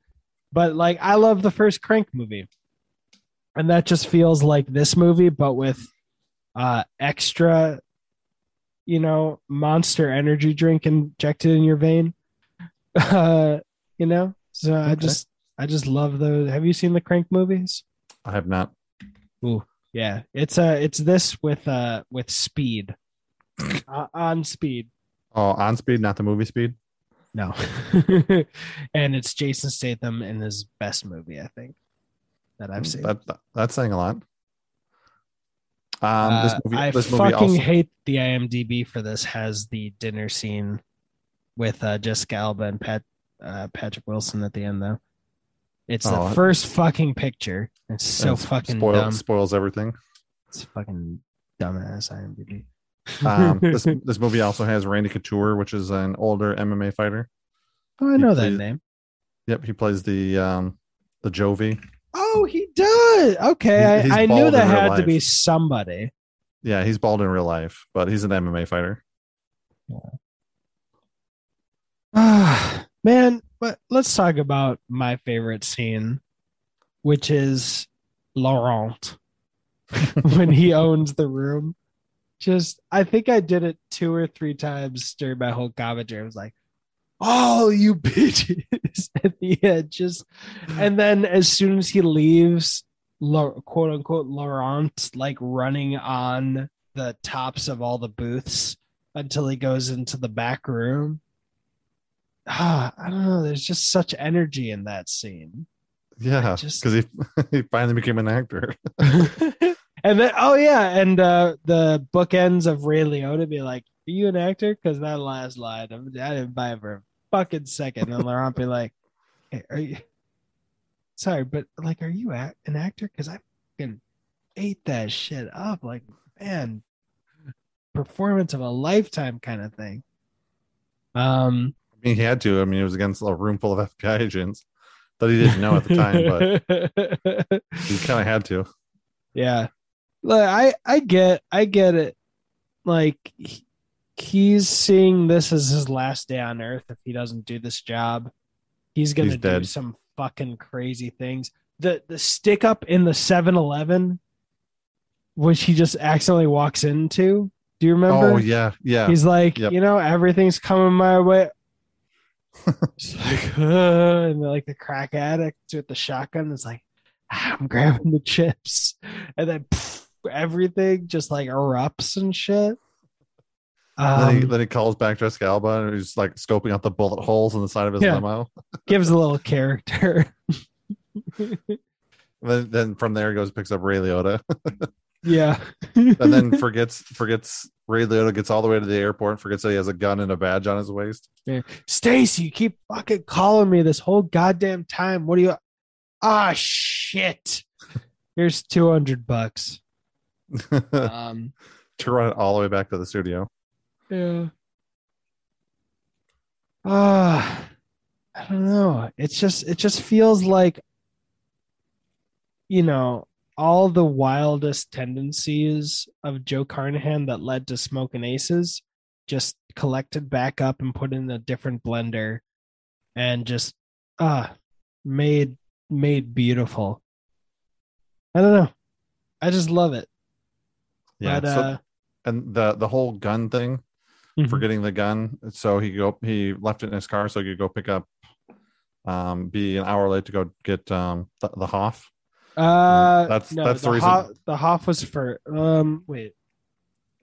But like I love the first Crank movie. And that just feels like this movie but with uh extra you know, monster energy drink injected in your vein. Uh you know? So I just I just love those. Have you seen the Crank movies? I have not. Ooh, yeah. It's uh it's this with uh with speed. *laughs* uh, on speed. Oh, on speed, not the movie speed. No. *laughs* and it's Jason Statham in his best movie, I think, that I've seen. That, that- that's saying a lot. Um, this Uh, movie, I this movie fucking also, hate the IMDb for this has the dinner scene with uh, Jessica Alba and Pat uh, Patrick Wilson at the end, though. It's Oh, the first fucking picture. It's so fucking spoil- dumb. spoils everything. It's fucking dumbass IMDb. Um, *laughs* this this movie also has Randy Couture, which is an older MMA fighter. oh, I know he that plays- name. Yep, he plays the um the Jovi. Oh, he does. Okay, He's- he's I, I knew that had to be somebody. Yeah, he's bald in real life, but he's an MMA fighter. Ah, *sighs* man, but let's talk about my favorite scene, which is Laurent *laughs* when he *laughs* owns the room. Just, I think I did it two or three times during my whole commentary. I was like, "Oh, you *laughs* bitches!" at the end, just, and then as soon as he leaves, quote unquote Laurent, like running on the tops of all the booths until he goes into the back room ah, I don't know. There's just such energy in that scene. Yeah, just- because he *laughs* he finally became an actor. *laughs* and then, oh yeah, and uh, the bookends of Ray Liotta be like, "Are you an actor?" Because that last line, I didn't buy it for a fucking second. And Laurent be like, hey, "Are you?" Sorry, but like, are you an actor? Because I fucking ate that shit up. Like, man, performance of a lifetime kind of thing. Um, I mean, he had to. I mean, it was against a room full of FBI agents that he didn't know at the time, but *laughs* he kind of had to. yeah Look, i i get i get it like he- he's seeing this as his last day on earth if he doesn't do this job he's gonna He's do dead. some fucking crazy things the the stick up in the 7-eleven which he just accidentally walks into do you remember Oh yeah, yeah. He's like, Yep. you know, everything's coming my way. *laughs* It's like, uh, and like the crack addict with the shotgun is like, "Ah, I'm grabbing the chips, and then everything just like erupts and shit. Then, he, Um, then he calls back Jessica Alba and he's like scoping out the bullet holes in the side of his Yeah. limo. *laughs* gives a little character. *laughs* Then, then from there he goes and picks up Ray Liotta, *laughs* yeah, and then forgets forgets Ray Liotta gets all the way to the airport and forgets that he has a gun and a badge on his waist. Stacy, you keep fucking calling me this whole goddamn time. What do you? Ah, shit. Here's two hundred bucks. Um. to run it all the way back to the studio. Yeah. Ah, I don't know. It's just it just feels like you know, all the wildest tendencies of Joe Carnahan that led to Smoking Aces just collected back up and put in a different blender and just ah made made beautiful. I don't know. I just love it. Yeah, but, so- uh, and the the whole gun thing, mhm. forgetting the gun, so he go he left it in his car so he could go pick up, um, be an hour late to go get um the, the Hoff. Uh, That's- no, that's the the reason- Hoff, the Hoff was for um. Wait,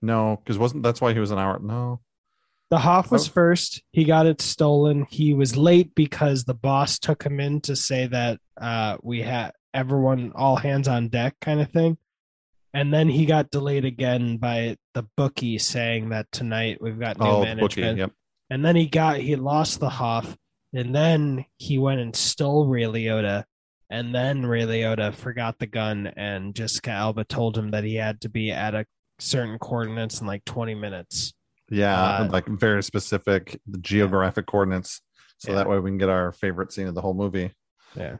No, because wasn't that's why he was an hour. No, the Hoff was Oh. first. He got it stolen. He was late because the boss took him in to say that uh we had everyone all hands on deck kind of thing, and then he got delayed again by the bookie saying that tonight we've got new oh, the bookie. Yep. And then he got he lost the Hoff, and then he went and stole Ray Liotta, and then Ray Liotta forgot the gun, and Jessica Alba told him that he had to be at a certain coordinates in like twenty minutes. Yeah, Uh, like very specific geographic coordinates, so Yeah. that way we can get our favorite scene of the whole movie. Yeah.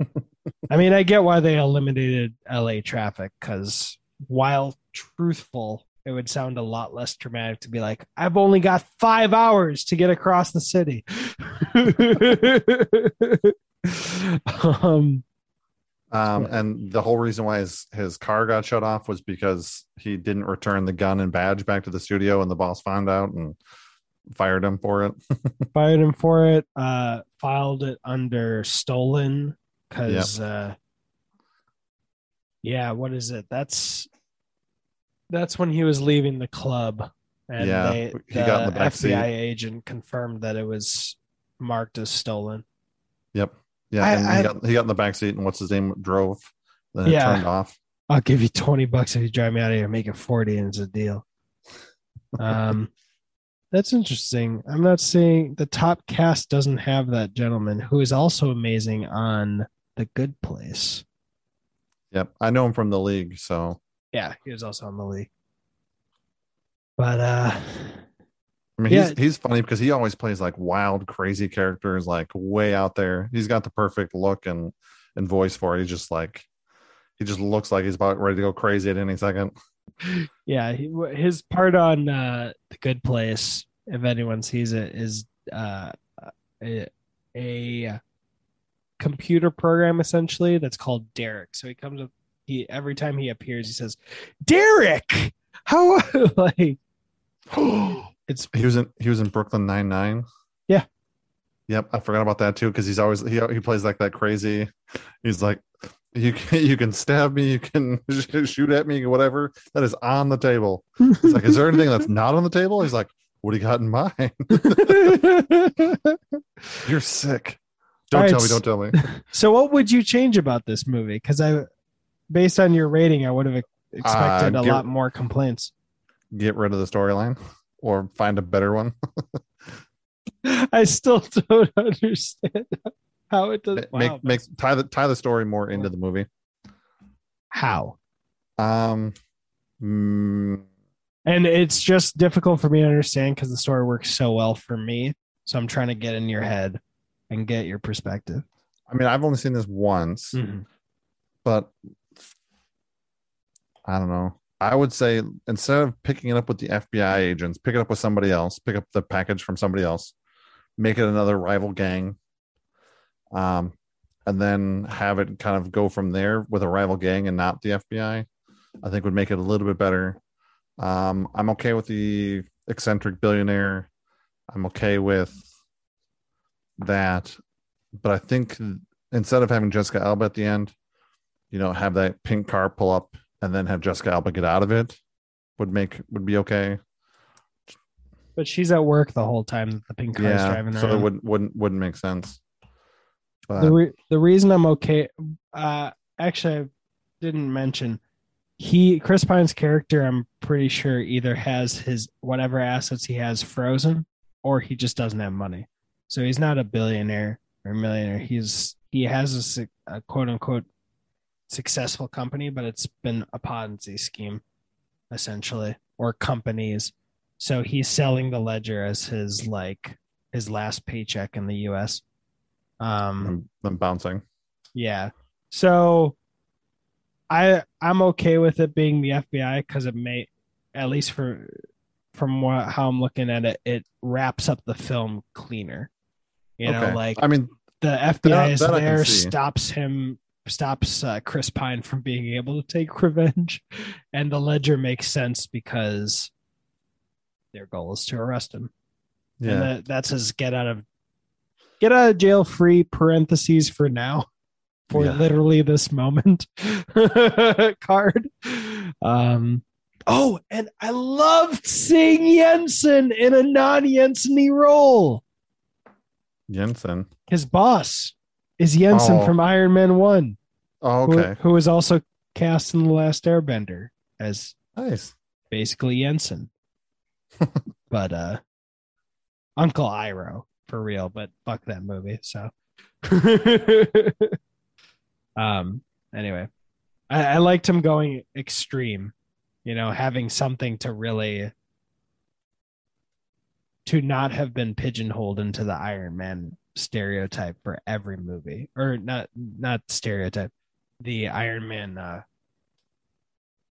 *laughs* I mean, I get why they eliminated LA traffic because while truthful, it would sound a lot less dramatic to be like, I've only got five hours to get across the city. *laughs* um, Um, and the whole reason why his his car got shut off was because he didn't return the gun and badge back to the studio, and the boss found out and fired him for it. *laughs* fired him for it, uh, filed it under stolen because, uh, yeah, what is it? That's that's when he was leaving the club, and Yeah, they, he the, got in the back FBI seat. agent confirmed that it was marked as stolen. Yep. Yeah, I- and I- he got he got in the back seat, and what's his name drove. Then it Yeah. turned off. I'll give you twenty bucks if you drive me out of here. Make it forty, and it's a deal. *laughs* Um, that's interesting. I'm not saying the top cast doesn't have that gentleman who is also amazing on The Good Place. Yep, I know him from the league. So Yeah, he was also on the league. But uh I mean, Yeah. he's he's funny because he always plays like wild, crazy characters, like way out there. He's got the perfect look and and voice for it. He's just like he just looks like he's about ready to go crazy at any second. yeah, he, his part on uh The Good Place, if anyone sees it, is uh a, a computer program essentially that's called Derek. So he comes up he every time he appears he says, "Derek, how *laughs* like *gasps* it's He was in he was in Brooklyn Nine Nine. Yeah. Yep, I forgot about that too because he's always he he plays like that crazy. He's like you can you can stab me, you can *laughs* shoot at me, whatever. That is on the table. He's like, is there anything that's not on the table? He's like, what do you got in mind? *laughs* You're sick. Don't right, tell me. Don't tell me. *laughs* So, what would you change about this movie? Because I, based on your rating, I would have expected Uh, a lot more complaints. Get rid of the storyline or find a better one. *laughs* I still *laughs* don't understand how it does. make wow, make tie the tie the story more into the movie. how, Um, mm, and it's just difficult for me to understand because the story works so well for me. So I'm trying to get in your head and get your perspective. I mean, I've only seen this once, Mm-hmm. but I don't know. I would say instead of picking it up with the FBI agents, pick it up with somebody else. Pick up the package from somebody else. Make it another rival gang. Um, and then have it kind of go from there with a rival gang and not the FBI. I think would make it a little bit better. Um, I'm okay with the eccentric billionaire. I'm okay with that, but I think instead of having Jessica Alba at the end, you know, have that pink car pull up and then have Jessica Alba get out of it would make would be okay. But she's at work the whole time that the pink car yeah, driving so it wouldn't wouldn't wouldn't make sense. But the re- the reason I'm okay, uh, actually, I didn't mention he Chris Pine's character. I'm pretty sure either has his whatever assets he has frozen, or he just doesn't have money. So he's not a billionaire or millionaire. He's he has a, a quote unquote successful company, but it's been a Ponzi scheme, essentially, or companies. So he's selling the ledger as his like his last paycheck in the U.S. Um, I'm, I'm bouncing. yeah. So I I'm okay with it being the FBI because it may at least for from what how I'm looking at it, it wraps up the film cleaner. You know, Okay. like I mean, the FBI is there, stops him, stops uh, Chris Pine from being able to take *laughs* revenge, and the ledger makes sense because their goal is to arrest him. And yeah, that, that's his get out of get out of jail free parentheses for now. For Yeah. literally this moment. *laughs* Card. Um oh and i loved seeing jensen in a non-jensen role Jensen. his boss is jensen Oh. from iron man 1 Oh, who, okay, who was also cast in the last airbender as nice. basically Jensen. *laughs* but uh Uncle Iroh for real, but fuck that movie. So *laughs* um anyway. I, I liked him going extreme, you know, having something to really to not have been pigeonholed into the Iron Man stereotype for every movie. Or not not stereotype, the Iron Man uh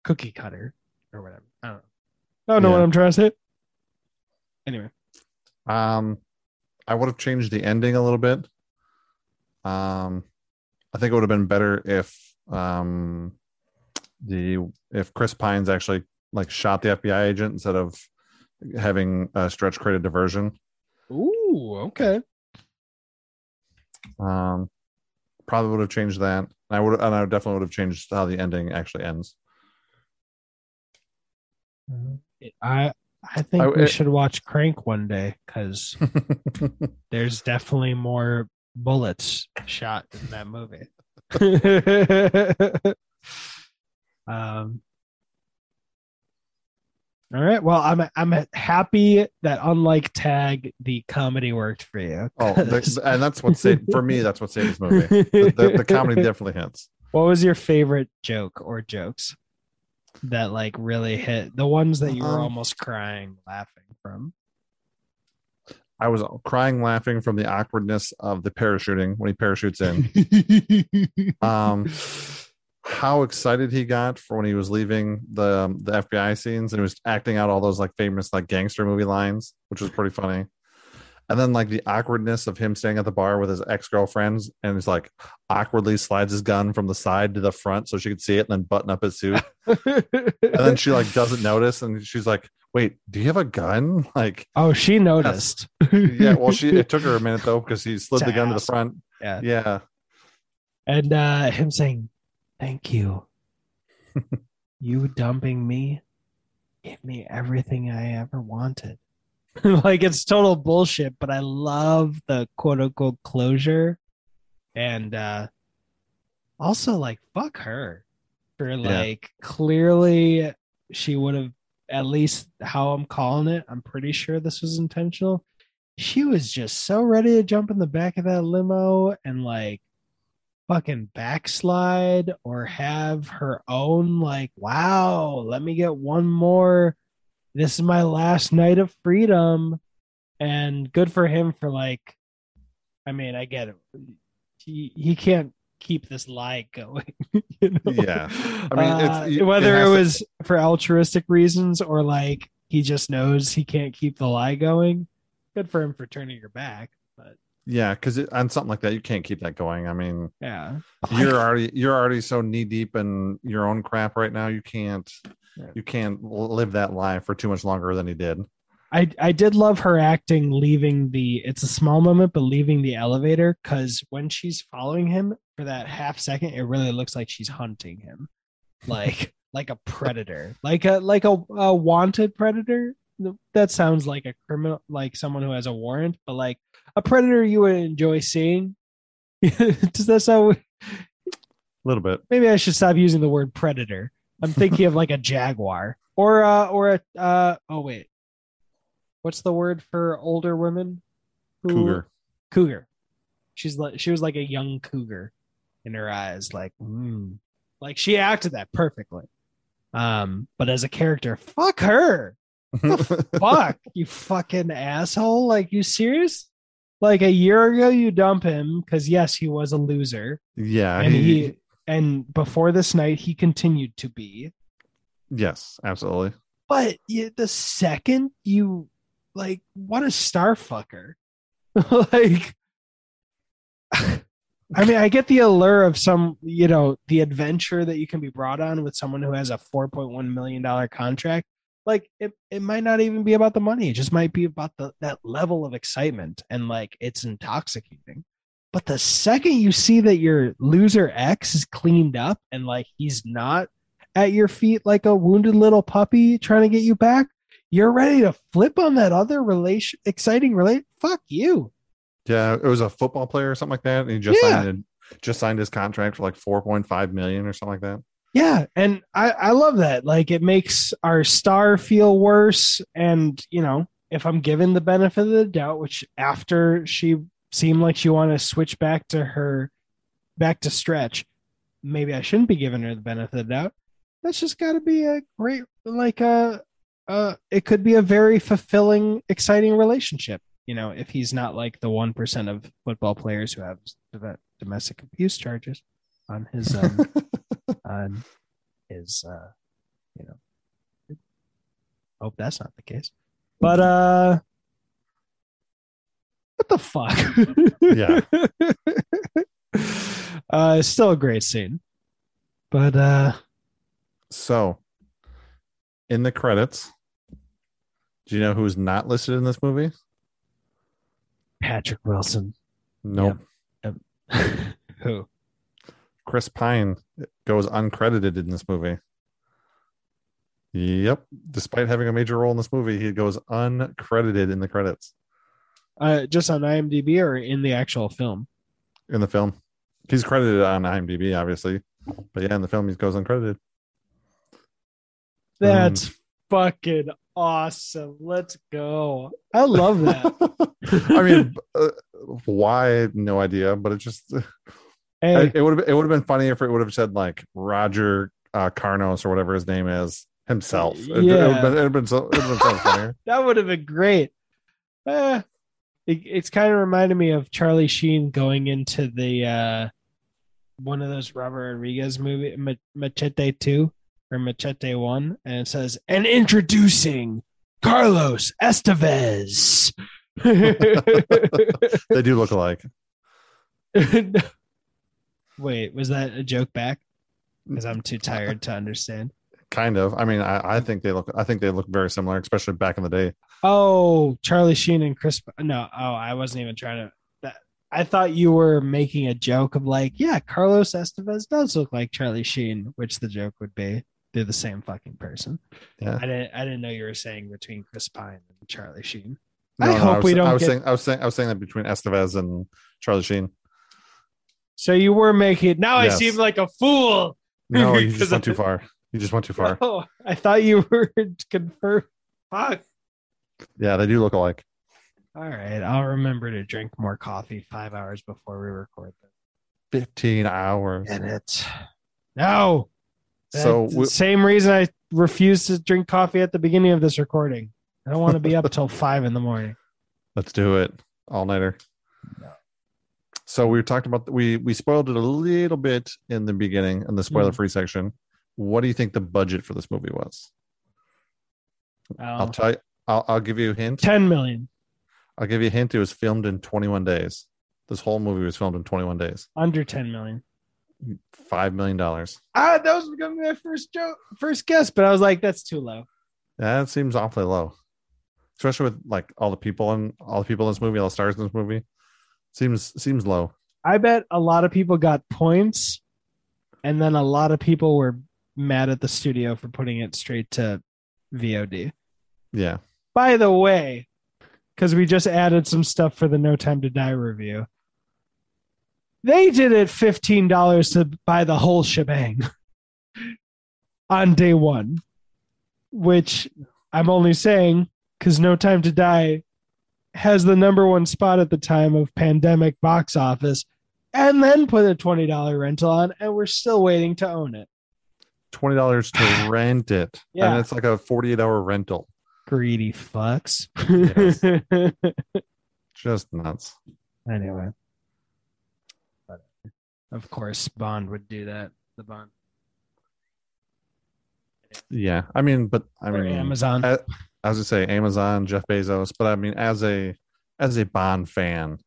cookie cutter or whatever. I don't know. I don't know Yeah. what I'm trying to say. Anyway. Um, I would have changed the ending a little bit. Um, I think it would have been better if um the if Chris Pines actually like shot the FBI agent instead of having a stretch create a diversion. Ooh, okay. Um, probably would have changed that. I would and I definitely would have changed how the ending actually ends. I I think I- we it- should watch Crank one day because *laughs* there's definitely more bullets shot in that movie. *laughs* *laughs* um All right. Well, I'm I'm happy that unlike Tag, the comedy worked for you. Oh, *laughs* and that's what saved for me. That's what saved this movie. The, the, the comedy definitely hits. What was your favorite joke or jokes that like really hit? The ones that you were Um, almost crying laughing from. I was crying laughing from the awkwardness of the parachuting when he parachutes in. *laughs* Um, how excited he got for when he was leaving the um, the FBI scenes and he was acting out all those like famous like gangster movie lines, which was pretty funny. And then like the awkwardness of him staying at the bar with his ex girlfriends and he's like awkwardly slides his gun from the side to the front so she could see it and then button up his suit. *laughs* And then she like doesn't notice and she's like, "Wait, do you have a gun?" *laughs* Like, oh, she noticed. yeah. Well, she it took her a minute though because he slid To the gun to the front. yeah. Yeah. And uh him saying, Thank you. *laughs* you dumping me gave me everything I ever wanted. *laughs* like it's total bullshit, but I love the quote unquote closure. And uh also like fuck her for like clearly she would have at least how I'm calling it, I'm pretty sure this was intentional. She was just so ready to jump in the back of that limo and like fucking backslide or have her own like wow let me get one more this is my last night of freedom and good for him for like i mean i get it he he can't keep this lie going *laughs* you know? Yeah. I mean, it's- Uh, it- whether it it, has to- was for altruistic reasons or like he just knows he can't keep the lie going good for him for turning your back Yeah, because on something like that, you can't keep that going. I mean, yeah you're *laughs* already you're already so knee deep in your own crap right now. You can't Yeah. you can't live that life for too much longer than he did. I I did love her acting leaving the it's a small moment but leaving the elevator cuz when she's following him for that half second it really looks like she's hunting him like *laughs* like a predator like a like a, a wanted predator that sounds like a criminal like someone who has a warrant but like a predator you would enjoy seeing *laughs* does that sound A little bit. maybe I should stop using the word predator. I'm thinking of like a jaguar or uh or a uh oh wait. What's the word for older women? who- Cougar. Cougar. She's like she was like a young cougar in her eyes like mm. like she acted that perfectly. Um but as a character, fuck her. *laughs* Fuck, you fucking asshole. Like you serious? Like a year ago you dump him cuz yes, he was a loser. Yeah, and he, he and before this night he continued to be. Yes, absolutely. but you, the second you like what a star fucker. *laughs* Like i mean i get the allure of some you know the adventure that you can be brought on with someone who has a 4.1 million dollar contract like it, it might not even be about the money it just might be about the that level of excitement and like it's intoxicating but the second you see that your loser x is cleaned up and like he's not at your feet like a wounded little puppy trying to get you back you're ready to flip on that other relation exciting relate fuck you Yeah, it was a football player or something like that. And he just Yeah. signed just signed his contract for like four point five million or something like that. Yeah, and I I love that. Like it makes our star feel worse and, you know, if I'm given the benefit of the doubt which after she seemed like she wanted to switch back to her back to stretch, maybe I shouldn't be giving her the benefit of the doubt. That's just got to be a great like a uh it could be a very fulfilling exciting relationship, you know, if he's not like the 1% of football players who have domestic abuse charges on his um *laughs* on his uh you know hope that's not the case. But uh what the fuck? Yeah. *laughs* uh it's still a great scene. But uh so, in the credits, do you know who's not listed in this movie? patrick wilson. Nope. *laughs* who Chris Pine goes uncredited in this movie. Yep. Despite having a major role in this movie, he goes uncredited in the credits uh just on imdb or in the actual film in the film. He's credited on IMDb, obviously. But yeah, in the film, he goes uncredited. that's fucking awesome. Let's go. I love that. *laughs* I mean, uh, why? No idea. But it just hey, it would have it would have been funny if it would have said like Roger uh, Carnos or whatever his name is himself. It, Yeah. it would have been so it been so funnier. *laughs* that would have been great. Eh, it, it's kind of reminded me of Charlie Sheen going into the uh, one of those Robert Rodriguez movie, Machete Two or Machete One, and it says, "And introducing Carlos Estevez." *laughs* They do look alike. *laughs* Wait, was that a joke back? Because I'm too tired to understand. Kind of. I mean, I, I think they look. I think they look very similar, especially back in the day. Oh, Charlie Sheen and Chris. No, oh, I wasn't even trying to. That I thought you were making a joke of like, yeah, Carlos Estevez does look like Charlie Sheen, which the joke would be they're the same fucking person. Yeah. I didn't. I didn't know you were saying between Chris Pine and Charlie Sheen. No, I no, hope was, we don't I was get- saying. I was saying. I was saying that between Estevez and Charlie Sheen. So you were making. Now I seem like a fool. No, you *laughs* just went I- too far. You just went too far. Oh, I thought you were *laughs* confirmed. Fuck. Yeah, they do look alike. All right, I'll remember to drink more coffee five hours before we record this. Fifteen hours. And it. No. So we- same reason I refused to drink coffee at the beginning of this recording. I don't want to be up *laughs* till five in the morning. Let's do it. All nighter. So we talked about we we spoiled it a little bit in the beginning in the spoiler free section. What do you think the budget for this movie was? I'll Um, tell you. I'll, I'll give you a hint. 10 million I'll give you a hint. It was filmed in 21 days. This whole movie was filmed in 21 days. under 10 million. Five million dollars. Ah, that was gonna be my first joke, first guess, but I was like, that's too low. That seems awfully low, especially with like all the people and all the people in this movie, all the stars in this movie. Seems seems low. I bet a lot of people got points, and then a lot of people were mad at the studio for putting it straight to VOD. Yeah. By the way, because we just added some stuff for the No Time to Die review, they did it fifteen dollars to buy the whole shebang *laughs* on day one, which I'm only saying because No Time to Die has the number one spot at the time of pandemic box office, and then put a twenty dollar rental on, and we're still waiting to own it. Twenty dollars to *sighs* rent it. Yeah. And it's like a 48 hour rental. Greedy fucks. *laughs* Just nuts. Anyway. But of course Bond would do that. The Bond Yeah. I mean, but I or mean Amazon. I, I was gonna say Amazon, Jeff Bezos, but I mean as a as a Bond fan,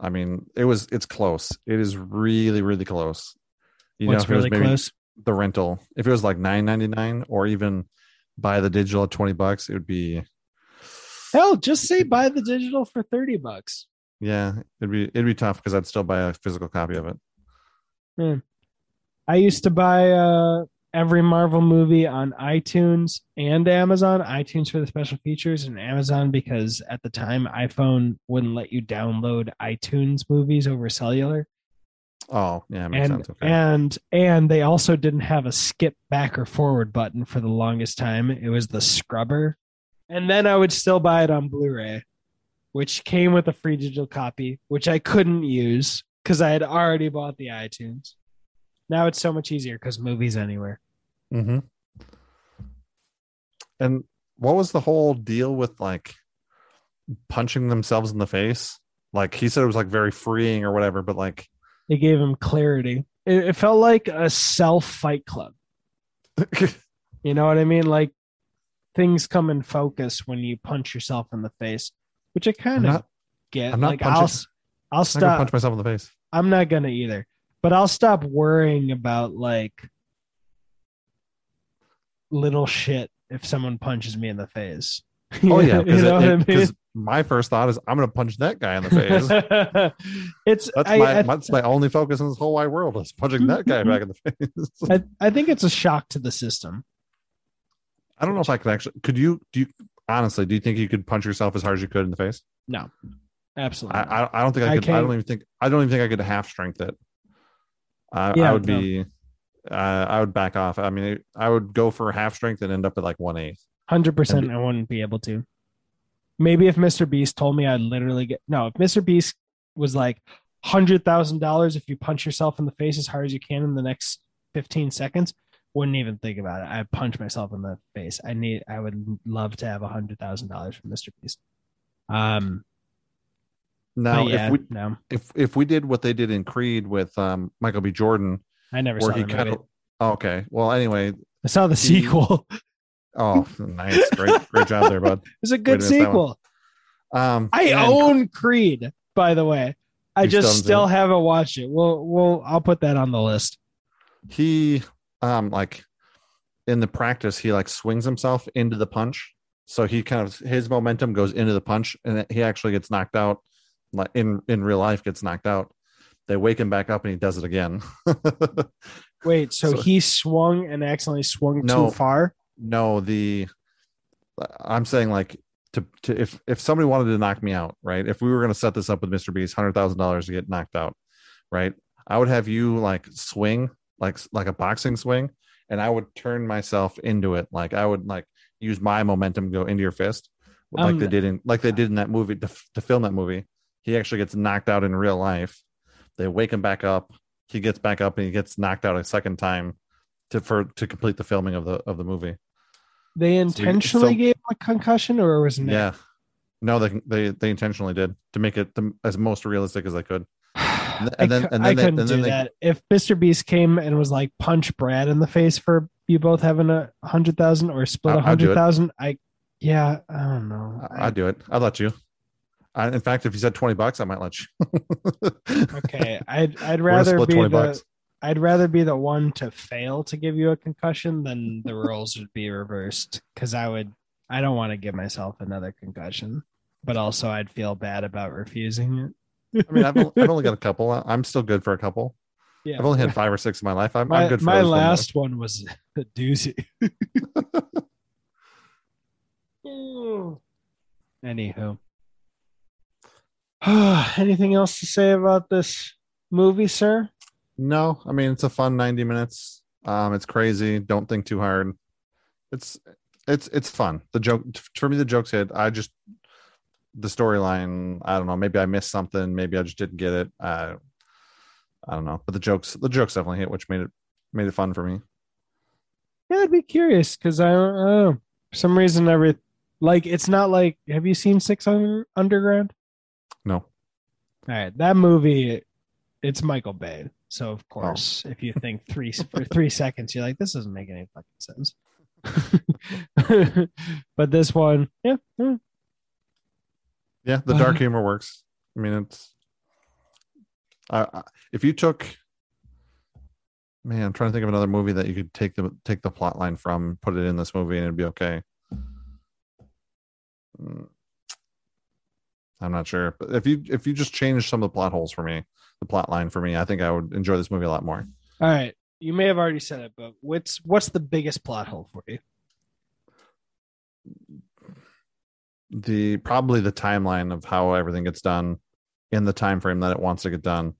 I mean it was it's close. It is really, really close. You What's if it was really maybe close? the rental. If it was like nine ninety nine or even buy the digital at twenty bucks, it would be Hell, just say buy the digital for thirty bucks. yeah, it'd be it'd be tough because I'd still buy a physical copy of it. I used to buy uh, every Marvel movie on iTunes and Amazon. iTunes for the special features, and Amazon because at the time iPhone wouldn't let you download iTunes movies over cellular. Oh, yeah, makes and sense. Okay. and and they also didn't have a skip back or forward button for the longest time. It was the scrubber, and then I would still buy it on Blu-ray, which came with a free digital copy, which I couldn't use because I had already bought the iTunes. Now it's so much easier because movies anywhere. Mm-hmm. And what was the whole deal with like punching themselves in the face? Like he said it was like very freeing or whatever, but like It gave him clarity. It, it felt like a self fight club. *laughs* You know what I mean? Like things come in focus when you punch yourself in the face, which I kind of get. I'm not like I'll, punching- s- I'll I'm stop. punch myself in the face. I'm not gonna either, but I'll stop worrying about like little shit if someone punches me in the face. Oh yeah, *laughs* you because know I mean? my first thought is I'm gonna punch that guy in the face. *laughs* it's That's I, my I, that's my only focus in this whole wide world is punching that guy back in the face. *laughs* I, I think it's a shock to the system. I don't know if I could actually. Could you? Do you honestly? Do you think you could punch yourself as hard as you could in the face? No, absolutely. I, I, I don't think I I could. I, can't- don't even think. I don't even think I could half strength it. I, Yeah, I would no. be. Uh, I would back off. I mean, I would go for half strength and end up at like one eighth. Hundred percent, I wouldn't be able to. Maybe if Mr. Beast told me I'd literally get no. If Mr. Beast was like hundred thousand dollars if you punch yourself in the face as hard as you can in the next fifteen seconds, wouldn't even think about it. I'd punch myself in the face. I need. I would love to have a hundred thousand dollars from Mr. Beast. Um. Now, yeah, if we no, if if we did what they did in Creed with um, Michael B. Jordan, I never saw he kind of oh, okay. Well, anyway, I saw the he- sequel. *laughs* Oh, nice, great, great job there, bud. *laughs* was a good to miss that one. sequel. Um, I own Creed, by the way. I just still it? haven't watched it. We'll, we'll, I'll put that on the list. he um like in the practice he like swings himself into the punch so he kind of his momentum goes into the punch and he actually gets knocked out in in real life gets knocked out they wake him back up and he does it again. *laughs* Wait, so, So- he swung and accidentally swung No. too far? no the i'm saying like to, to if if somebody wanted to knock me out right? If we were going to set this up with mr beast $100000 to get knocked out right? I would have you like swing like like a boxing swing and i would turn myself into it. Like i would like use my momentum to go into your fist like Um, they did in like they did in that movie to, to film that movie he actually gets knocked out in real life they wake him back up he gets back up and he gets knocked out a second time to for to complete the filming of the of the movie They intentionally so- gave him a concussion, or was it? yeah. No, they they they intentionally did to make it the, as most realistic as they could. *sighs* and and then- and then I they- couldn't and then do they- that. If Mr. Beast came and was like punch Brad in the face for you both having a hundred thousand or split a hundred thousand, I yeah, I don't know. I, I'd do it. I'd let you. I, in fact, if you said twenty bucks, I might let you. *laughs* okay, I'd *laughs* I'd rather be the bucks. I'd rather be the one to fail to give you a concussion than the roles would be reversed because I would I don't want to give myself another concussion, but also I'd feel bad about refusing it. I mean, I've, only- I've only got a *laughs* couple. I'm still good for a couple. yeah, I've only had five or six in my life. I'm, my, I'm good for my at least one last one was a doozy. Anywho, *sighs* anything else to say about this movie, sir? No, I mean it's a fun 90 minutes. Um, it's crazy. Don't think too hard. It's it's it's fun. The joke for me, the jokes hit. I just the storyline. I don't know. Maybe I missed something. Maybe I just didn't get it. I I don't know. But the jokes, the jokes definitely hit, which made it made it fun for me. Yeah, I'd be curious because I, don't know. For some reason, every like it's not like. Have you seen Six Un- Underground? All right, that movie, it's Michael Bay. So Oh. of course, if you think three for three seconds, you're like, this doesn't make any fucking sense. *laughs* but this one, yeah, yeah, the dark humor works. I mean, it's. I I- if you took, man, I'm trying to think of another movie that you could take the take the plot line from, put it in this movie, and it'd be okay. Mm. I'm not sure, but if you if you just change some of the plot holes for me, the plot line for me, I think I would enjoy this movie a lot more. all right. You may have already said it, but what's what's the biggest plot hole for you? the probably the timeline of how everything gets done in the time frame that it wants to get done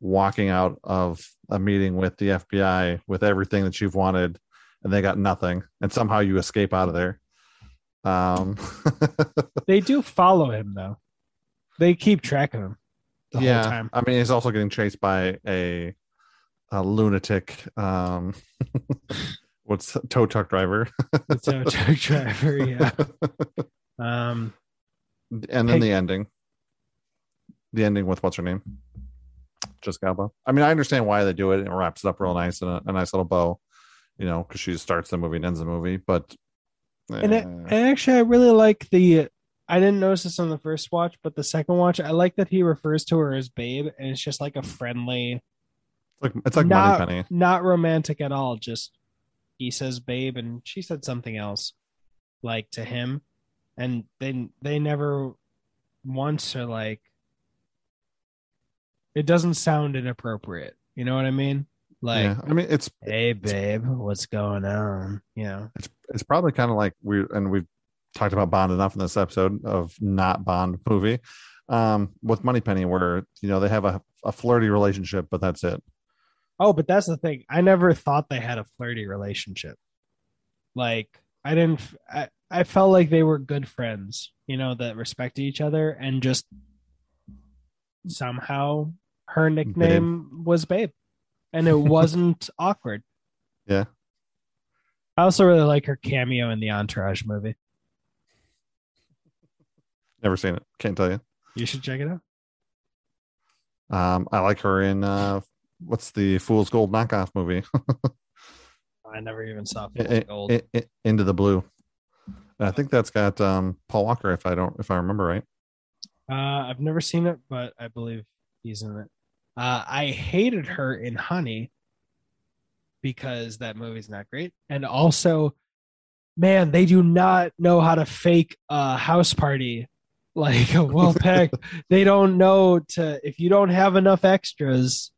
walking out of a meeting with the FBI with everything that you've wanted and they got nothing and somehow you escape out of there um *laughs* They do follow him though. They keep track of him the yeah whole time. i mean he's also getting chased by a a lunatic um *laughs* what's tow truck driver The tow *laughs* truck driver, yeah. Um, and then Hey. the ending the ending with what's her name Just alba i mean i understand why they do it it wraps it up real nice and a, a nice little bow you know because she starts the movie and ends the movie but and, it, and actually, I really like the. I didn't notice this on the first watch, but the second watch, I like that he refers to her as Babe, and it's just like a friendly, it's like it's like not, Moneypenny not romantic at all. Just he says Babe, and she said something else, like to him, and they they never once are like. It doesn't sound inappropriate. You know what I mean? Like, yeah i mean it's hey babe, what's going on? You know. it's it's probably kind of like we and we've talked about bond enough in this episode of not bond movie um with Moneypenny where you know they have a, a flirty relationship but that's it Oh, but that's the thing. I never thought they had a flirty relationship. Like I didn't. I, I felt like they were good friends, you know, that respected each other, and just somehow her nickname was Babe, and it *laughs* wasn't awkward. Yeah. I also really like her cameo in the Entourage movie. Never seen it. Can't tell you. You should check it out. Um, I like her in uh, what's the Fool's Gold knockoff movie? *laughs* I never even saw Fool's Gold. I- I- Into the Blue. I think that's got um, Paul Walker, if I don't, if I remember right. Uh, I've never seen it, but I believe he's in it. Uh, I hated her in Honey because that movie's not great, and also, man, they do not know how to fake a house party *laughs* like a well packed. *laughs* they don't know to if you don't have enough extras,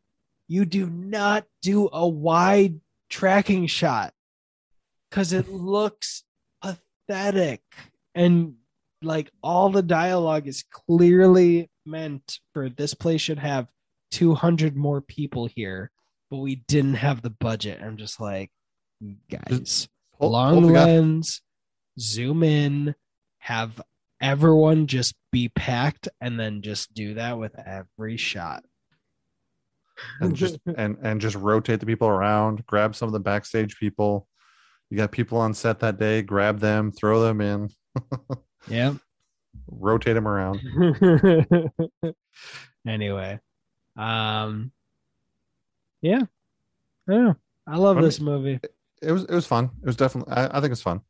you do not do a wide tracking shot because it looks pathetic and like all the dialogue is clearly meant for this place should have 200 more people here but we didn't have the budget. I'm just like guys Hold- long hold lens zoom in have everyone just be packed and then just do that with every shot. And just *laughs* and and just rotate the people around grab some of the backstage people. You got people on set that day grab them throw them in. *laughs* Yeah rotate them around. *laughs* Anyway um yeah. I don't know. I love this movie. It was it was fun. It was definitely i, I think it's fun.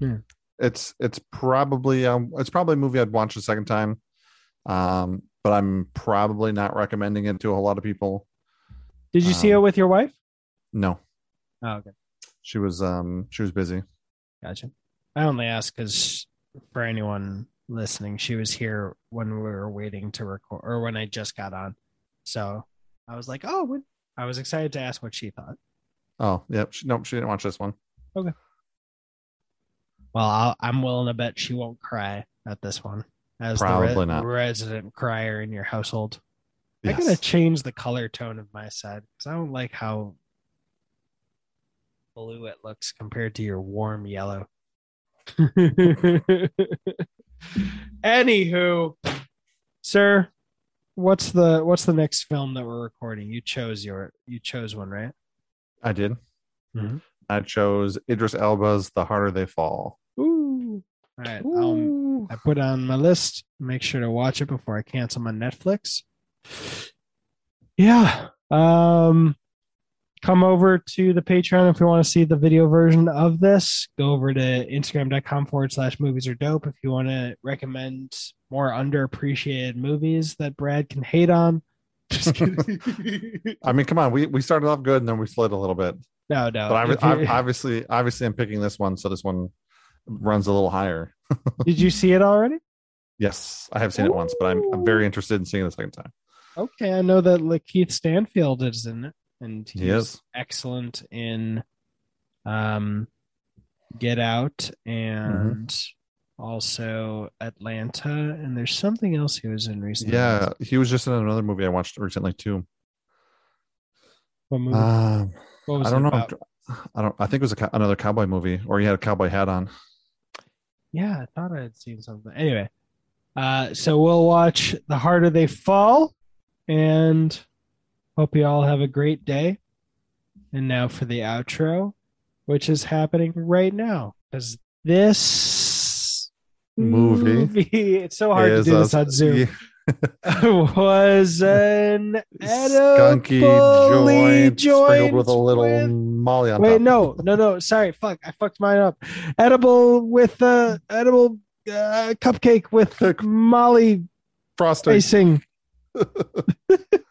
Yeah. it's it's probably um it's probably a movie i'd watch a second time. Um but i'm probably not recommending it to a whole lot of people. Did you see it um, with your wife? no. Oh okay. She was um she was busy. Gotcha. I only ask because for anyone listening, she was here when we were waiting to record, or when I just got on. So I was like, oh, what? I was excited to ask what she thought. oh yep she, nope she didn't watch this one Okay. Well, I'll, I'm willing to bet she won't cry at this one as the re- not. resident crier in your household. I Yes. gotta change the color tone of my side because I don't like how blue it looks compared to your warm yellow. *laughs* Anywho, sir, what's the what's the next film that we're recording? You chose your you chose one, right? i did Mhm. i chose idris elba's the harder they fall Ooh. All right. Um, I put on my list. Make sure to watch it before I cancel my Netflix. Yeah. Um come over to the Patreon if you want to see the video version of this. Go over to Instagram.com forward slash movies are dope if you want to recommend more underappreciated movies that Brad can hate on. Just *laughs* kidding. i mean come on we we started off good and then we slid a little bit no, no. but I'm, I'm obviously obviously i'm picking this one so this one runs a little higher *laughs* did you see it already? yes i have seen it once but i'm, I'm very interested in seeing it the second time Okay, I know that Lakeith Stanfield is in it, and he's He excellent in um, Get Out and Mm-hmm. also Atlanta. And there's something else he was in recently. yeah he was just in another movie i watched recently too what movie? um what i don't know about? i don't i think it was a, another cowboy movie or he had a cowboy hat on Yeah, I thought I had seen something. Anyway, uh, so we'll watch The Harder They Fall, and hope you all have a great day. And now for the outro, which is happening right now, because this Movie *laughs* it's so hard to do this on Zoom. yeah, *laughs* was an skunky joint sprinkled with a little with- molly on Wait, top. no, no, no. Sorry, fuck. I fucked mine up. Edible with uh, edible uh, cupcake with. Molly frosting. icing. *laughs*